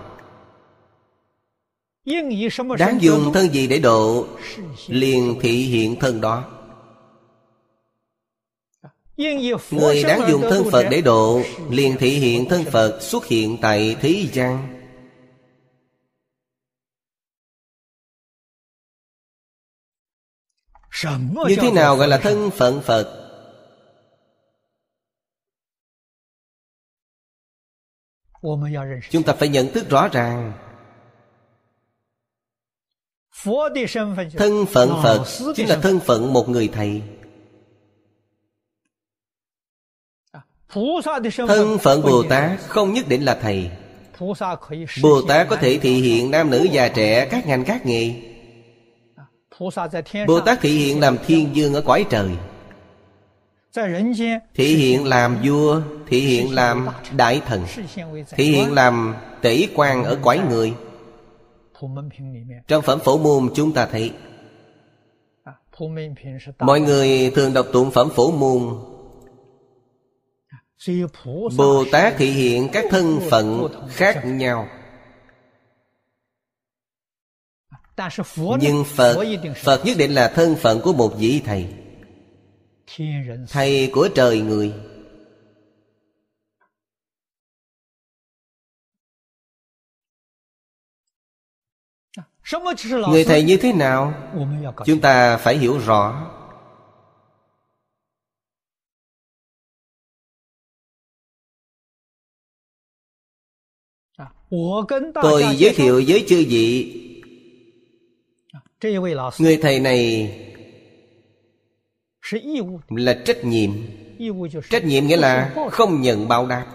[SPEAKER 2] Đáng dùng thân gì để độ? Liền thị hiện thân đó Người đáng dùng thân Phật để độ Liền thị hiện thân Phật xuất hiện tại thế gian Như thế nào gọi là thân phận Phật? Chúng ta phải nhận thức rõ ràng. Thân phận Phật Chính là thân phận một người thầy Thân phận Bồ Tát không nhất định là thầy. Bồ Tát có thể thị hiện nam nữ già trẻ Các ngành các nghề. Bồ Tát thị hiện làm thiên dương ở cõi trời. Thị hiện làm vua Thị hiện làm đại thần Thị hiện làm tể quan ở quái người. Trong phẩm phổ môn chúng ta thấy Mọi người thường đọc tụng phẩm phổ môn Bồ Tát thị hiện các thân phận khác nhau. Nhưng Phật Phật nhất định là thân phận của một vị thầy. Thầy của trời người. Người thầy như thế nào? Chúng ta phải hiểu rõ Tôi giới thiệu với chư vị Người thầy này Là trách nhiệm. Trách nhiệm nghĩa là không nhận báo đáp.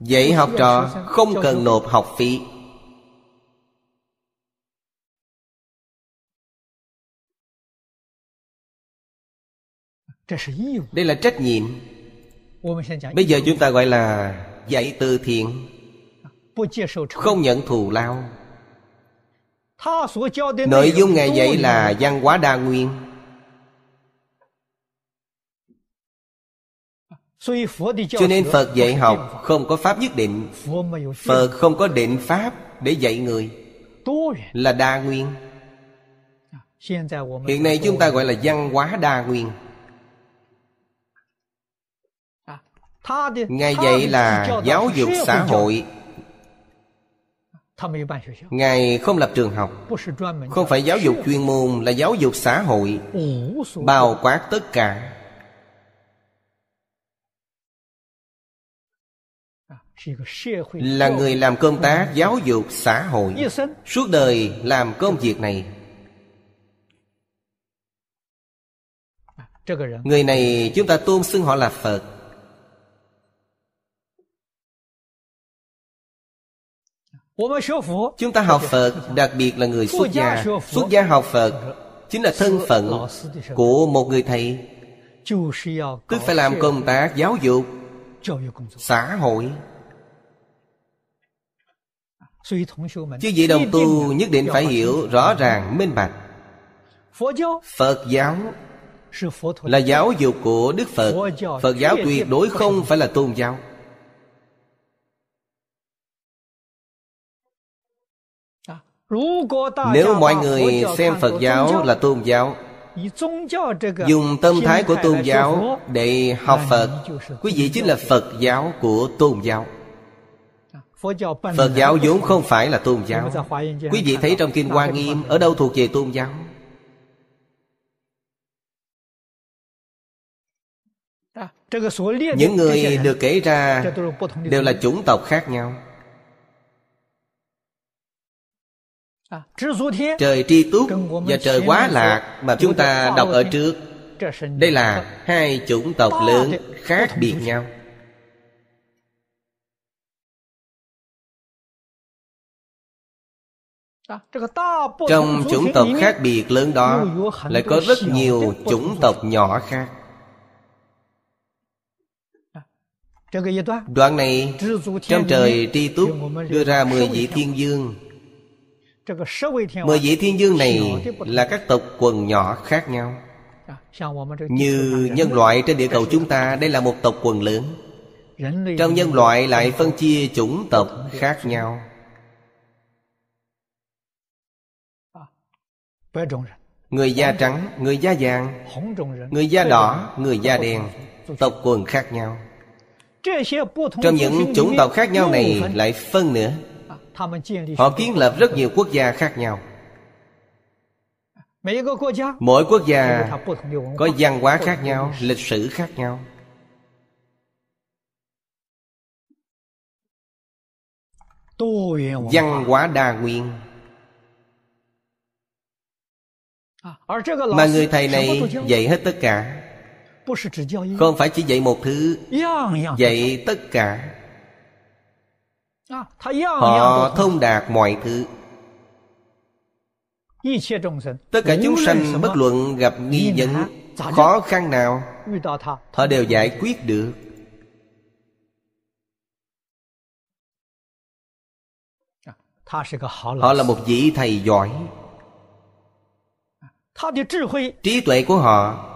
[SPEAKER 2] Dạy học trò không cần nộp học phí. Đây là trách nhiệm. Bây giờ chúng ta gọi là dạy từ thiện, Không nhận thù lao. Nội dung Ngài dạy là văn hóa đa nguyên. Cho nên Phật dạy học không có pháp nhất định. Phật không có định pháp để dạy người. Là đa nguyên. Hiện nay chúng ta gọi là văn hóa đa nguyên. Ngài dạy là giáo dục xã hội。ngài không lập trường học không phải giáo dục chuyên môn là giáo dục xã hội bao quát tất cả。là người làm công tác giáo dục xã hội。suốt đời làm công việc này。người này chúng ta tôn xưng họ là phật chúng ta học phật đặc biệt là người xuất gia. Xuất gia học phật chính là thân phận của một người thầy. tức phải làm công tác giáo dục xã hội. chứ vị đồng tu nhất định phải hiểu rõ ràng minh bạch. Phật giáo là giáo dục của đức phật. Phật giáo tuyệt đối không phải là tôn giáo nếu mọi người xem phật giáo là tôn giáo dùng tâm thái của tôn giáo để học phật quý vị chính là phật giáo của tôn giáo。Phật giáo vốn không phải là tôn giáo。Quý vị thấy trong Kinh Hoa Nghiêm Ở đâu thuộc về tôn giáo？Những người được kể ra Đều là chủng tộc khác nhau Trời tri túc và trời quá lạc Mà chúng ta đọc ở trước. Đây là hai chủng tộc lớn khác biệt nhau. Trong chủng tộc khác biệt lớn đó Lại có rất nhiều chủng tộc nhỏ khác. Đoạn này Trong trời tri túc Đưa ra mười vị thiên dương Mười vị thiên dương này Là các tộc quần nhỏ khác nhau. Như nhân loại trên địa cầu chúng ta Đây là một tộc quần lớn. Trong nhân loại lại phân chia chủng tộc khác nhau. Người da trắng, người. da vàng. Người da đỏ, người da đen. Tộc quần. Khác nhau. Trong những chủng tộc khác nhau này lại phân nữa Họ kiến lập rất nhiều quốc gia khác nhau. Mỗi quốc gia có văn hóa khác nhau, lịch sử khác nhau. Văn hóa đa nguyên. Mà người thầy này dạy hết tất cả. Không phải chỉ dạy một thứ Dạy tất cả Họ thông đạt mọi thứ. <laughs> Tất cả chúng sanh bất luận gặp nghi vấn Khó khăn nào Họ đều giải quyết được. Họ là một vị thầy giỏi. <laughs> trí tuệ của họ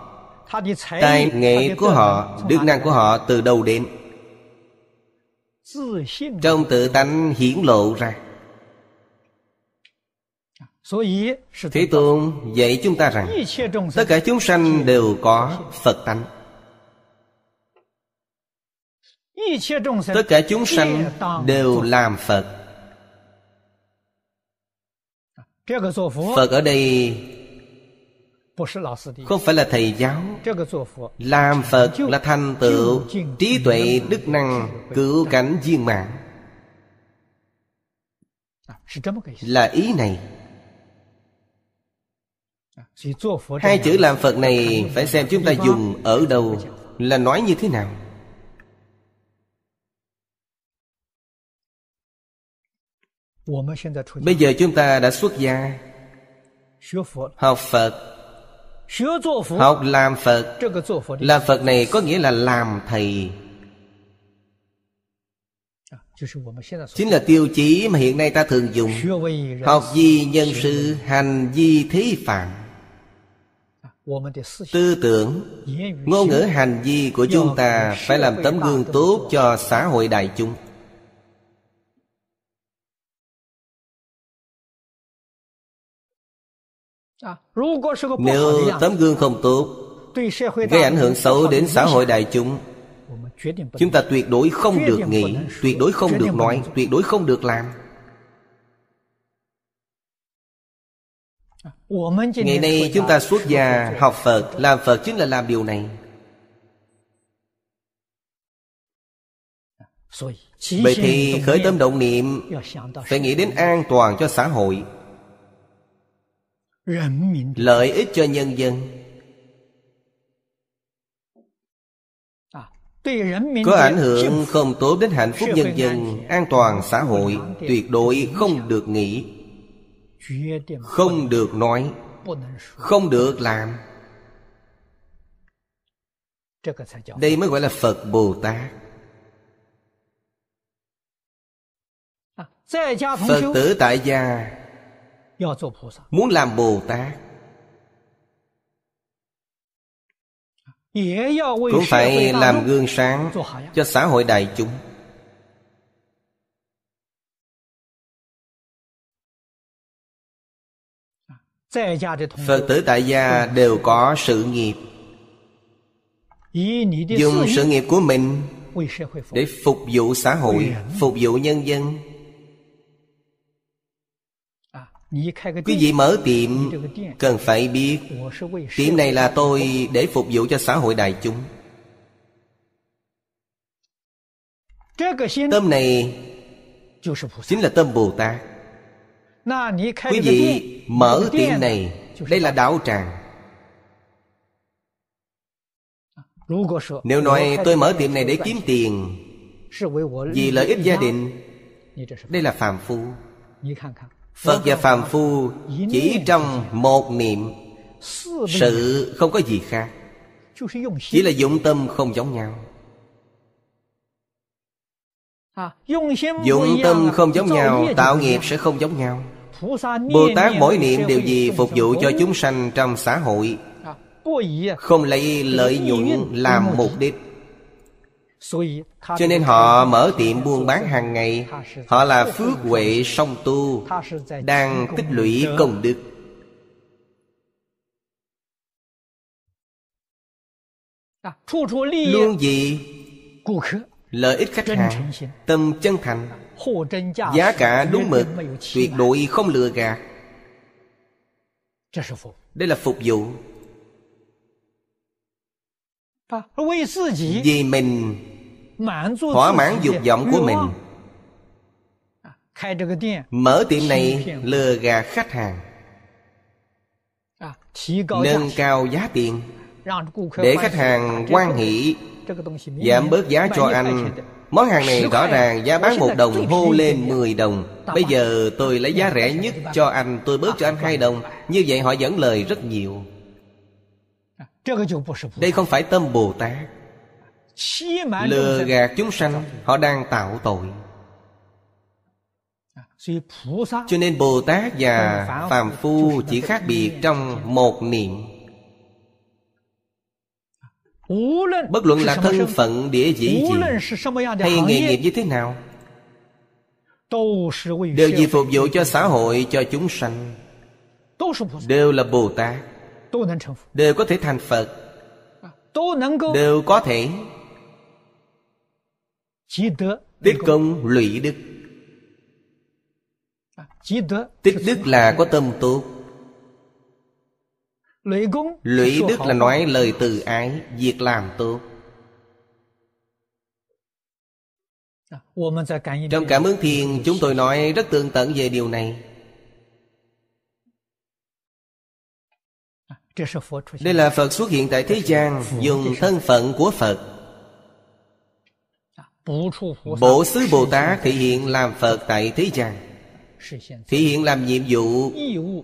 [SPEAKER 2] tài nghệ của họ đức năng của họ từ đâu đến trong tự tánh hiển lộ ra. thế tôn dạy chúng ta rằng tất cả chúng sanh đều có phật tánh. tất cả chúng sanh đều làm phật. phật ở đây không phải là thầy giáo. làm phật là thành tựu trí tuệ đức năng cứu cảnh viên mạng là ý này. Hai chữ làm phật này phải xem chúng ta dùng ở đâu là nói như thế nào? Bây giờ chúng ta đã xuất gia. Học phật Học làm Phật。Làm Phật này có nghĩa là làm thầy。Chính là tiêu chí mà hiện nay ta thường dùng。Học gì nhân sư Hành gì thế phạm。Tư tưởng Ngôn ngữ hành vi của chúng ta Phải làm tấm gương tốt cho xã hội đại chúng À, nếu tấm gương không tốt gây ảnh hưởng xấu đến xã hội đại chúng. chúng ta tuyệt đối không được nghĩ tuyệt đối không được nói tuyệt đối không được làm. À, Ngày nay chúng ta xuất gia học phật làm phật chính là làm điều này. À, Vậy thì khởi tâm động niệm phải nghĩ đến an toàn cho xã hội. Lợi ích cho nhân dân. Có ảnh hưởng không tốt đến hạnh phúc nhân dân An toàn xã hội Tuyệt đối không được nghĩ Không được nói Không được làm. Đây mới gọi là Phật Bồ Tát Phật tử tại gia Muốn làm Bồ Tát。Cũng phải làm gương sáng Cho xã hội đại chúng。Phật tử tại gia đều có sự nghiệp。Dùng sự nghiệp của mình Để phục vụ xã hội Phục vụ nhân dân Quý vị mở tiệm Cần phải biết Tiệm này là tôi để phục vụ cho xã hội đại chúng. Tâm này Chính là tâm Bồ Tát. Quý vị mở tiệm này Đây là đạo tràng。Nếu nói tôi mở tiệm này để kiếm tiền Vì lợi ích gia đình Đây là phàm phu Phật và phàm phu Chỉ trong một niệm. Sự không có gì khác. Chỉ là dụng tâm không giống nhau. Dụng tâm không giống nhau, Tạo nghiệp sẽ không giống nhau. Bồ Tát mỗi niệm đều gì phục vụ cho chúng sanh trong xã hội. Không lấy lợi nhuận làm mục đích cho nên họ mở tiệm buôn bán hàng ngày. Họ là phước huệ song tu Đang tích lũy công đức. Luôn gì? Lợi ích khách hàng. Tâm chân thành. Giá cả đúng mực. Tuyệt đối không lừa gạt. Đây là phục vụ Vì mình Thỏa mãn dục vọng của mình. Mở tiệm này lừa gạt khách hàng. Nâng cao giá tiền Để khách hàng quan hỷ Giảm bớt giá cho anh. Món hàng này rõ ràng giá bán một đồng hô lên 10 đồng. Bây giờ tôi lấy giá rẻ nhất cho anh Tôi bớt cho anh hai đồng. Như vậy họ dẫn lời rất nhiều Đây không phải tâm Bồ Tát. Lừa gạt chúng sanh Họ đang tạo tội. Cho nên Bồ Tát và Phàm Phu Chỉ khác biệt trong một niệm. Bất luận là thân phận địa vị gì Hay nghề nghiệp như thế nào Đều vì phục vụ cho xã hội Cho chúng sanh. Đều là Bồ Tát Đều có thể thành Phật. Đều có thể. Tích công lụy đức. Tích đức là có tâm tốt Lũy đức là nói lời từ ái Việc làm tốt Trong cảm ứng thiền Chúng tôi nói rất tương tận về điều này Đây là Phật xuất hiện tại thế gian Dùng thân phận của Phật. Bộ xứ Bồ Tát thể hiện. làm Phật tại thế gian. Thể hiện làm nhiệm vụ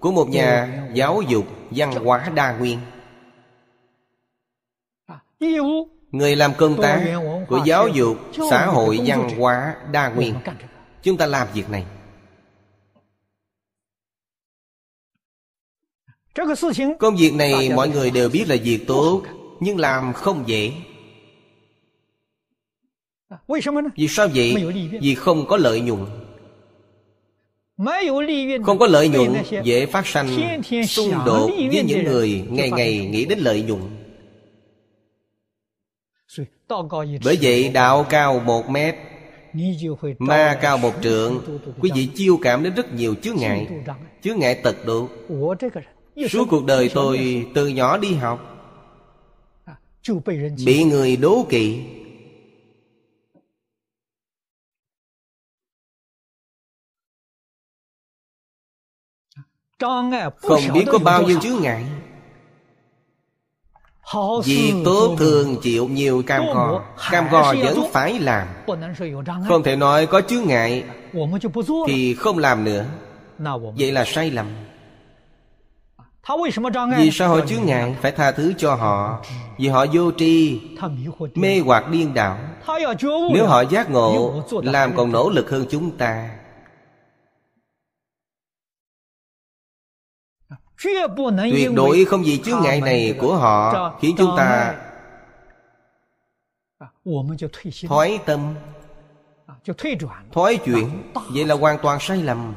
[SPEAKER 2] của một nhà giáo dục văn hóa đa nguyên. Người làm công tác của giáo dục xã hội văn hóa đa nguyên. Chúng ta làm việc này Công việc này mọi người đều biết là việc tốt Nhưng làm không dễ. vì sao vậy? Vì không có lợi nhuận. Không có lợi nhuận Dễ phát sanh xung đột với những người Ngày ngày nghĩ đến lợi nhuận. Bởi vậy đạo cao một mét Ma cao một trượng Quý vị chiêu cảm đến rất nhiều chướng ngại. Chướng ngại tật độ Suốt cuộc đời tôi từ nhỏ đi học. Bị người đố kỵ. Không biết có bao nhiêu chướng ngại. Việc tốt thường chịu nhiều cam go Cam go vẫn phải làm. Không thể nói có chướng ngại Thì không làm nữa. Vậy là sai lầm Vì sao họ chướng ngại Phải tha thứ cho họ? Vì họ vô tri Mê hoặc điên đảo. Nếu họ giác ngộ Làm còn nỗ lực hơn chúng ta. Tuyệt đối không vì chướng ngại này của họ Khiến chúng ta Thoái tâm Thoái chuyển. Vậy là hoàn toàn sai lầm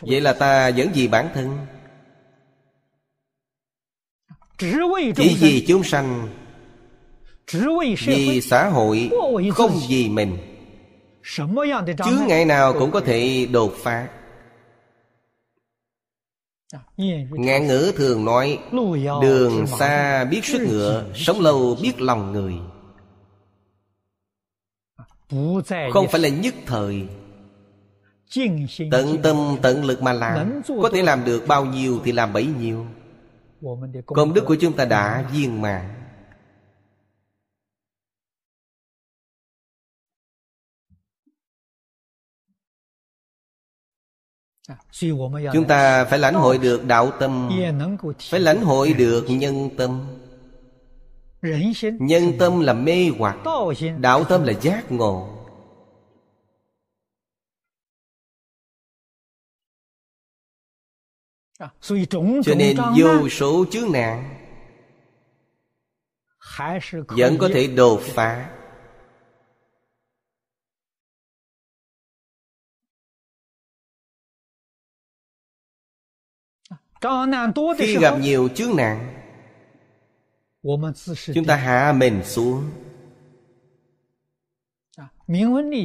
[SPEAKER 2] Vậy là ta vẫn vì bản thân。Chỉ vì chúng sanh Vì xã hội Không vì mình。Chướng ngại nào cũng có thể đột phá。Ngạn ngữ thường nói Đường xa biết sức ngựa Sống lâu biết lòng người。Không phải là nhất thời Tận tâm tận lực mà làm. Có thể làm được bao nhiêu thì làm bấy nhiêu. Công đức của chúng ta đã viên mãn. Chúng ta phải lãnh hội được đạo tâm Phải lãnh hội được nhân tâm. Nhân tâm là mê hoặc Đạo tâm là giác ngộ Cho nên vô số chướng nạn Vẫn có thể đột phá. Khi gặp nhiều chướng nạn Chúng ta hạ mình xuống.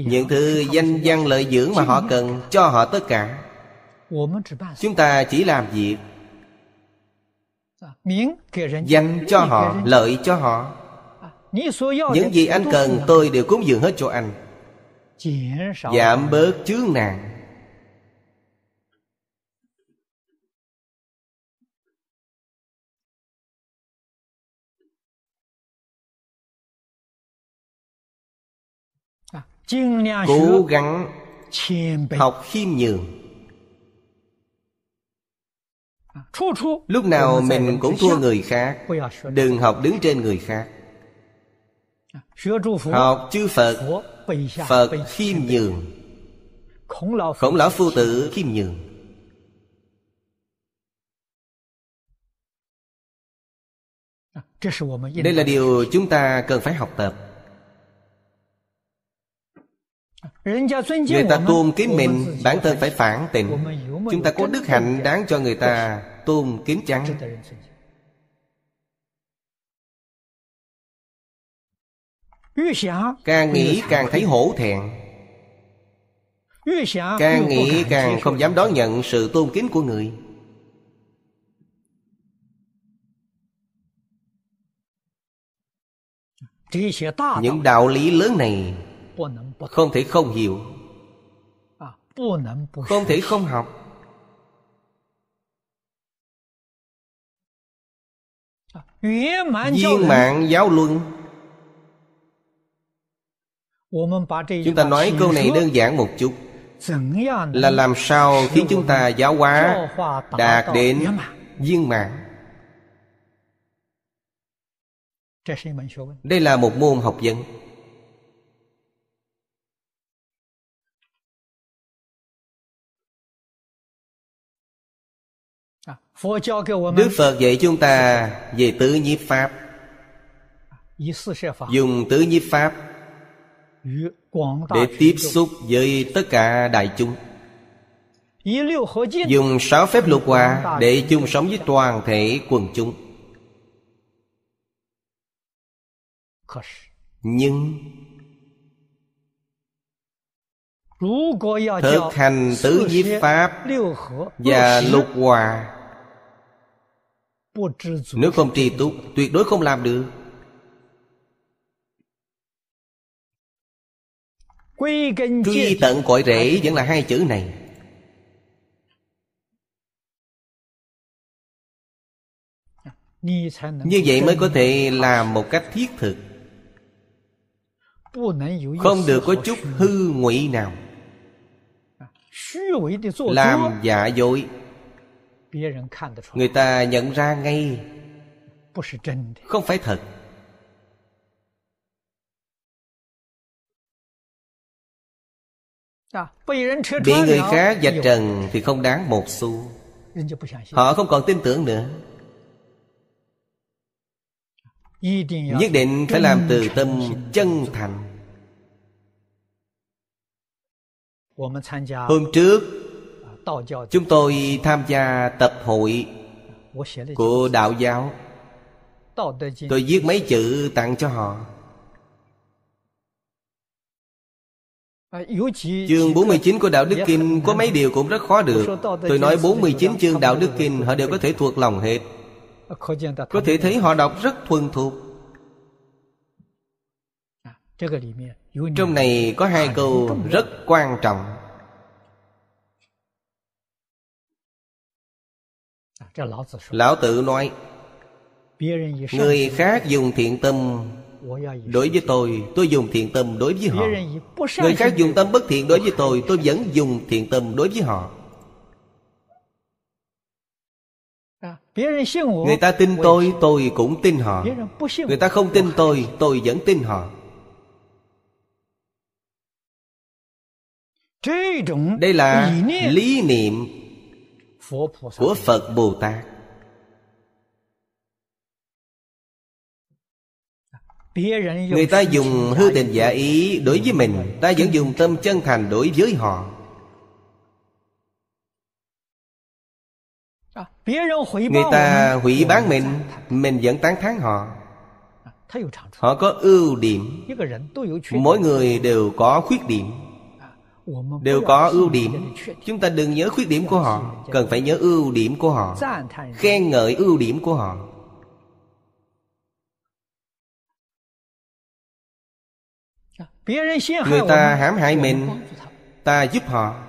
[SPEAKER 2] Những thứ danh văn lợi dưỡng mà họ cần Cho họ tất cả Chúng ta chỉ làm việc Danh cho họ, lợi cho họ. Những gì anh cần tôi đều cúng dường hết cho anh. Giảm bớt chướng nạn Cố gắng học khiêm nhường Lúc nào mình cũng thua người khác. Đừng học đứng trên người khác. Học chư Phật. Phật khiêm nhường. Khổng lão phu tử khiêm nhường. Đây là điều chúng ta cần phải học tập Người ta tôn kính mình Bản thân phải phản tịnh Chúng ta có đức hạnh đáng cho người ta tôn kính chăng Càng nghĩ càng thấy hổ thẹn. Càng nghĩ càng không dám đón nhận sự tôn kính của người. Những đạo lý lớn này không thể không hiểu. không thể không học. Viên mạng giáo luân. chúng ta nói câu này đơn giản một chút. là làm sao khiến chúng ta giáo hóa đạt đến viên mạng? đây là một môn học vấn Đức Phật dạy chúng ta về tứ nhiếp Pháp. Dùng tứ nhiếp Pháp Để tiếp xúc với tất cả đại chúng. Dùng sáu phép lục hòa Để chung sống với toàn thể quần chúng. Nhưng Thực hành tứ nhiếp pháp Và lục hòa Nếu không trì túc Tuyệt đối không làm được. Truy tận cội rễ vẫn là hai chữ này. Như vậy mới có thể làm một cách thiết thực. Không được có chút hư ngụy nào. Làm giả dối Người ta nhận ra ngay. Không phải thật. Bị người khác dạch trần Thì không đáng một xu. Họ không còn tin tưởng nữa. Nhất định phải làm từ tâm chân thành. Hôm trước Chúng tôi tham gia tập hội Của đạo giáo. Tôi viết mấy chữ tặng cho họ. Chương 49 của Đạo Đức Kinh Có mấy điều cũng rất khó được. Tôi nói 49 chương Đạo Đức Kinh, Họ đều có thể thuộc lòng hết. Có thể thấy họ đọc rất thuần thục. Trong này có hai câu rất quan trọng. Lão tự nói Người khác dùng thiện tâm Đối với tôi Tôi dùng thiện tâm đối với họ。Người khác dùng tâm bất thiện đối với tôi Tôi vẫn dùng thiện tâm đối với họ。Người ta tin tôi Tôi cũng tin họ。Người ta không tin tôi Tôi vẫn tin họ。Đây là lý niệm Của Phật Bồ Tát. Người ta dùng hư tình giả ý đối với mình. Ta vẫn dùng tâm chân thành đối với họ. Người ta hủy bán mình Mình vẫn tán thán họ. Họ có ưu điểm. Mỗi người đều có khuyết điểm Đều có ưu điểm. Chúng ta đừng nhớ khuyết điểm của họ Cần phải nhớ ưu điểm của họ Khen ngợi ưu điểm của họ. Người ta hãm hại mình Ta giúp họ.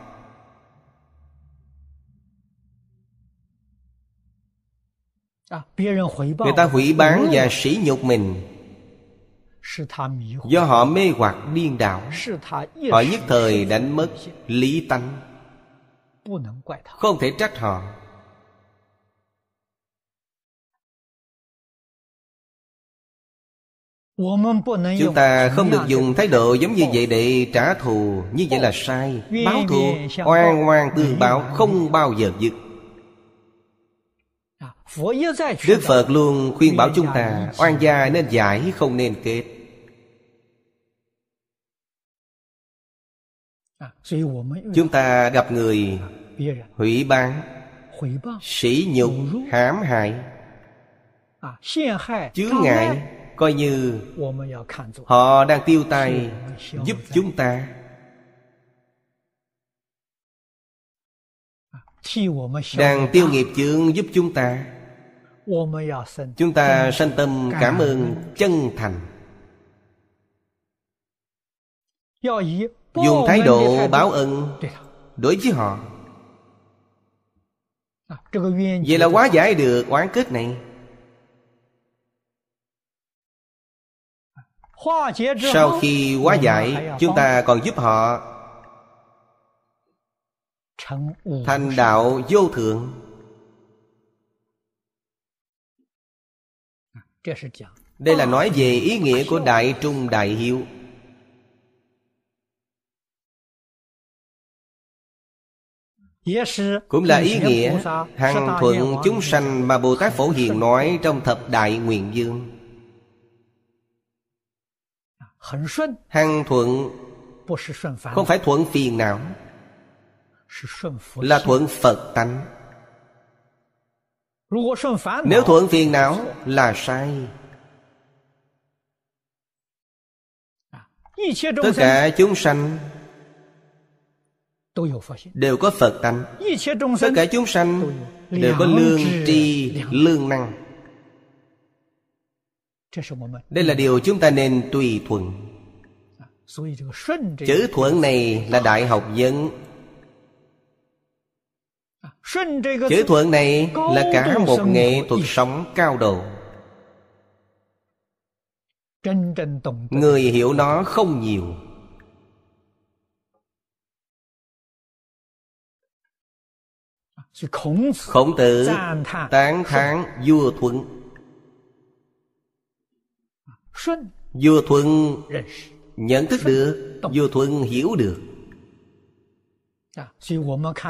[SPEAKER 2] Người ta hủy bán và sỉ nhục mình Do họ mê hoặc điên đảo Họ nhất thời đánh mất lý tánh. Không thể trách họ. Chúng ta không được dùng thái độ giống như vậy để trả thù Như vậy là sai. Báo thù oan oan tương báo Không bao giờ dứt. Đức Phật luôn khuyên bảo chúng ta Oan gia nên giải không nên kết Chúng ta gặp người Hủy bán Sỉ nhục hãm hại. Chướng ngại Coi như Họ đang tiêu tay Giúp chúng ta. Đang tiêu nghiệp chướng giúp chúng ta. Chúng ta sanh tâm cảm ơn chân thành Dùng thái độ báo ân. Đối với họ. Vậy là quá giải được oán kết này. Sau khi hóa giải Chúng ta còn giúp họ Thành đạo vô thượng. Đây là nói về ý nghĩa của Đại Trung Đại Hiếu Cũng là ý nghĩa Hằng thuận chúng sanh mà Bồ Tát Phổ Hiền nói trong thập đại nguyện dương. Hằng thuận Không phải thuận phiền não Là thuận Phật tánh. Nếu thuận phiền não là sai. Tất cả chúng sanh đều có phật tánh. tất cả chúng sanh đều có lương tri lương năng. đây là điều chúng ta nên tùy thuận. chữ thuận này là đại học dẫn chữ thuận này là cả một nghệ thuật sống cao độ. Người hiểu nó không nhiều khổng tử tán thán vua thuận. vua thuận nhận thức được vua thuận hiểu được.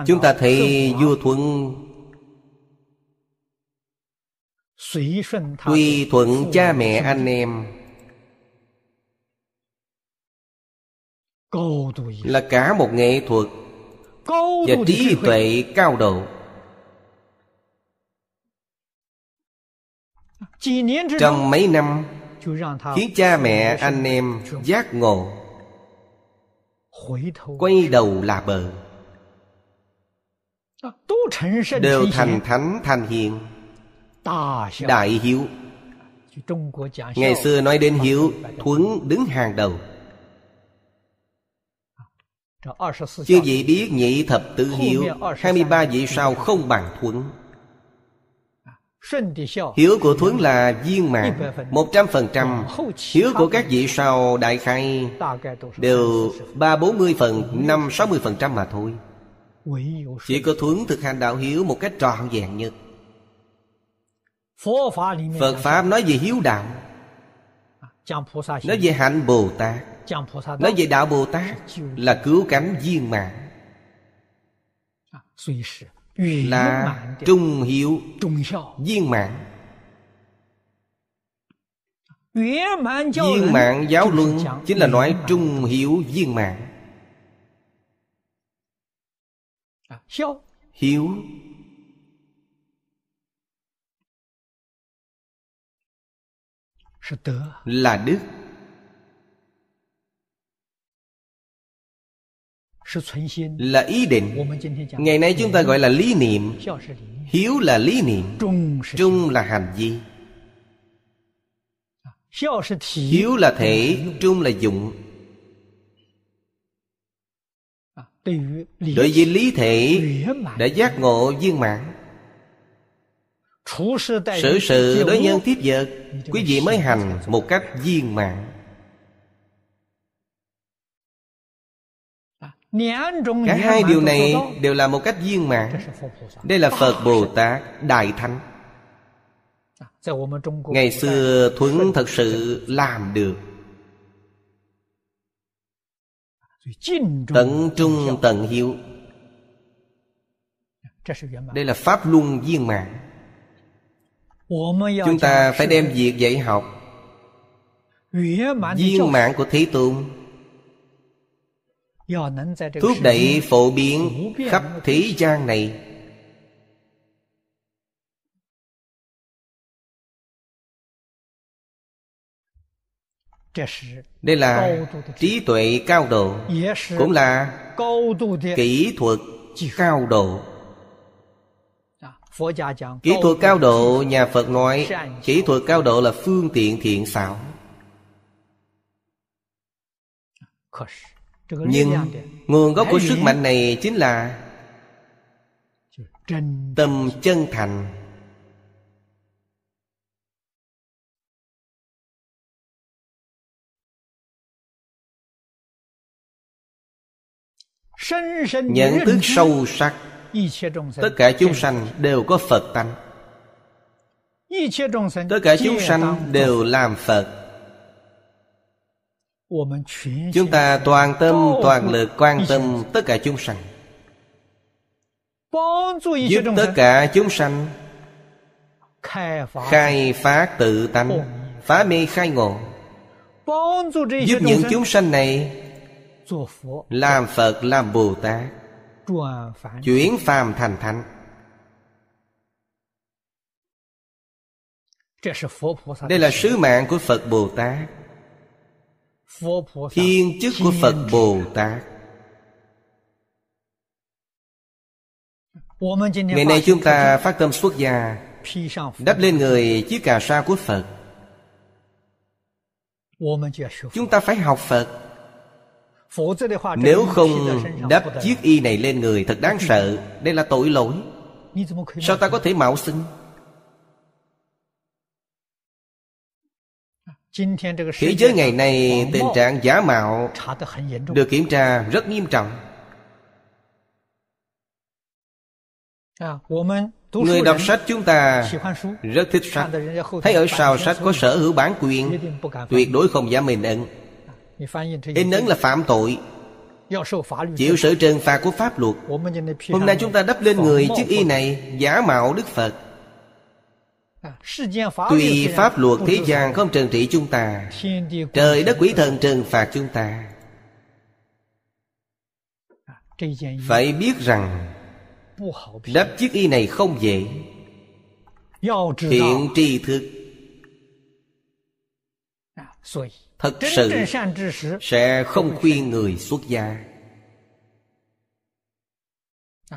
[SPEAKER 2] chúng ta thấy vua thuận tùy thuận cha mẹ anh em. là cả một nghệ thuật và trí tuệ cao độ trong mấy năm khiến cha mẹ anh em giác ngộ quay đầu là bờ. Đều thành thánh thành hiền. Đại hiếu. Ngày xưa nói đến hiếu thuấn đứng hàng đầu. Chư vị biết nhị thập tứ hiếu 23 vị sao không bằng thuấn Hiếu của Thuấn là viên mạng Một trăm phần trăm. Hiếu của các vị sau đại khai Đều ba bốn mươi phần Năm sáu mươi phần trăm mà thôi. Chỉ có Thuấn thực hành đạo hiếu Một cách trọn vẹn nhất. Phật Pháp nói về hiếu đạo. Nói về hạnh Bồ Tát. Nói về đạo Bồ Tát Là cứu cánh viên mạng là trung hiệu viên mạng. Viên mạng giáo luân chính là nói trung hiệu viên mạng. Hiếu. Là đức là ý định. Ngày nay chúng ta gọi là lý niệm. hiếu là lý niệm. Trung là hành vi. Hiếu là thể trung là dụng. Đối với lý thể đã giác ngộ viên mãn. Xử sự đối nhân tiếp vật quý vị mới hành một cách viên mãn Cả hai điều này đều là một cách viên mãn. Đây là Phật Bồ Tát Đại Thánh. Ngày xưa Thuấn thật sự làm được. Tận trung tận hiếu. Đây là Pháp Luân viên mãn. Chúng ta phải đem việc dạy học. Viên mãn của Thế Tôn thúc đẩy phổ biến khắp thế gian này. Đây là trí tuệ cao độ cũng là kỹ thuật cao độ. Kỹ thuật cao độ nhà phật nói kỹ thuật cao độ là phương tiện thiện xảo nhưng nguồn gốc của sức mạnh này chính là tâm chân thành. Nhận thức sâu sắc tất cả chúng sanh đều có phật tánh. Tất cả chúng sanh đều làm phật chúng ta toàn tâm toàn lực quan tâm tất cả chúng sanh. giúp tất cả chúng sanh khai phát tự tánh phá mê khai ngộ. giúp những chúng sanh này làm phật làm bồ tát chuyển phàm thành thánh. đây là sứ mạng của phật bồ tát thiên chức của phật bồ tát Ngày nay chúng ta phát tâm xuất gia Đắp lên người chiếc cà sa của Phật. Chúng ta phải học Phật. Nếu không đắp chiếc y này lên người thật đáng sợ. Đây là tội lỗi. Sao ta có thể mạo xưng Thế giới ngày nay tình trạng giả mạo Được kiểm tra rất nghiêm trọng. Người đọc sách chúng ta rất thích sách. Thấy ở sau sách có sở hữu bản quyền Tuyệt đối không dám in ấn In ấn là phạm tội. Chịu sự trừng phạt của pháp luật. Hôm nay chúng ta đắp lên người chiếc y này Giả mạo Đức Phật Tuy pháp luật thế gian không trừng trị chúng ta Trời đất quỷ thần trừng phạt chúng ta. Phải biết rằng Đắp chiếc y này không dễ. Thiện tri thức. Thật sự Sẽ không khuyên người xuất gia.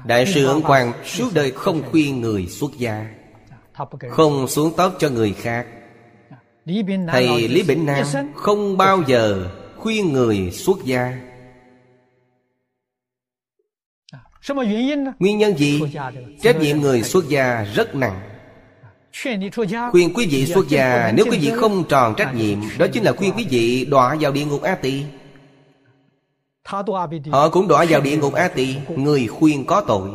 [SPEAKER 2] Đại sư Ấn Quang suốt đời không khuyên người xuất gia Không xuống tóc cho người khác. Thầy Lý Bỉnh Nam không bao giờ khuyên người xuất gia. Nguyên nhân gì? Trách nhiệm người xuất gia rất nặng. Khuyên quý vị xuất gia Nếu quý vị không tròn trách nhiệm Đó chính là khuyên quý vị đọa vào địa ngục A Tỳ Họ cũng đọa vào địa ngục A Tỳ Người khuyên có tội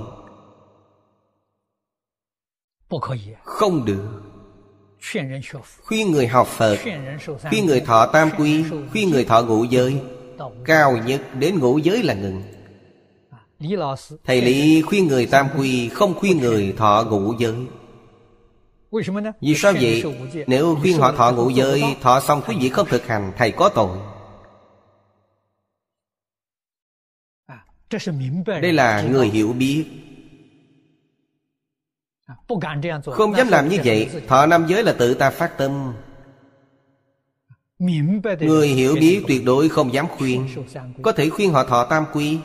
[SPEAKER 2] Không được. Khuyên người học Phật Khuyên người thọ tam quy Khuyên người thọ ngũ giới Cao nhất đến ngũ giới là ngừng. Thầy Lý khuyên người tam quy Không khuyên người thọ ngũ giới. Vì sao vậy? Nếu khuyên họ thọ ngũ giới Thọ xong quý vị không thực hành Thầy có tội. Đây là người hiểu biết Không dám làm như vậy Thọ năm giới là tự ta phát tâm. Người hiểu biết tuyệt đối không dám khuyên. Có thể khuyên họ thọ tam quy.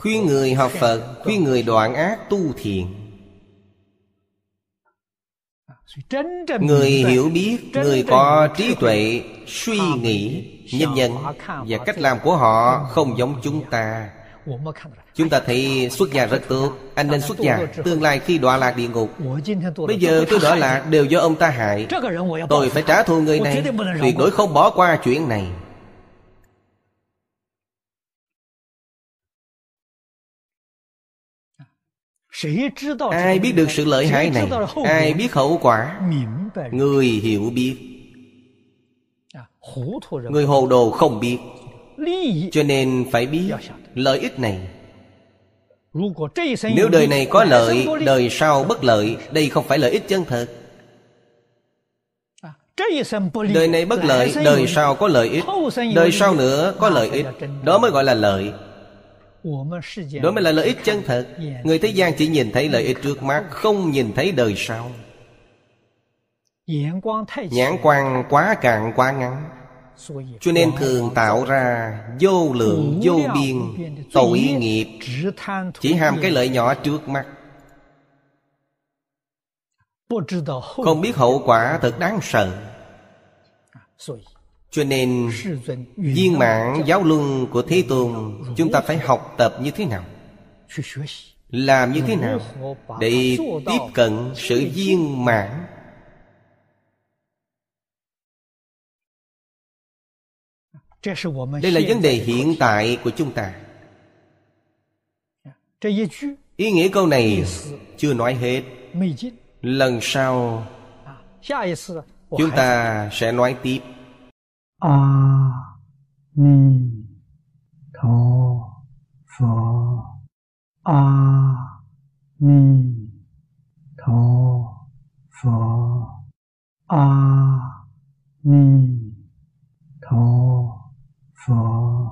[SPEAKER 2] Khuyên người học phật khuyên người đoạn ác tu thiện người hiểu biết người có trí tuệ suy nghĩ nhân nhân và cách làm của họ không giống chúng ta Chúng ta thấy xuất gia rất tốt Anh nên xuất gia Tương lai khi đọa lạc địa ngục. Bây giờ tôi đọa lạc đều do ông ta hại. Tôi phải trả thù người này Tuyệt đối không bỏ qua chuyện này. ai biết được sự lợi hại này? ai biết hậu quả? người hiểu biết. Người hồ đồ không biết. Cho nên phải biết lợi ích này. Nếu đời này có lợi đời sau bất lợi đây không phải lợi ích chân thật. Đời này bất lợi đời sau có lợi ích đời sau nữa có lợi ích. Đó mới gọi là lợi. Đó mới là lợi ích chân thật. Người thế gian chỉ nhìn thấy lợi ích trước mắt Không nhìn thấy đời sau. Nhãn quan quá cạn quá ngắn cho nên thường tạo ra Vô lượng vô biên, Tội nghiệp, Chỉ ham cái lợi nhỏ trước mắt. Không biết hậu quả thật đáng sợ. Cho nên viên mãn giáo luân của Thế Tôn, Chúng ta phải học tập như thế nào? Làm như thế nào Để tiếp cận sự viên mãn đây là vấn đề hiện tại của chúng ta. ý nghĩa câu này chưa nói hết. lần sau chúng ta sẽ nói tiếp.
[SPEAKER 1] a ni tho pho a ni tho pho a ni tho 佛。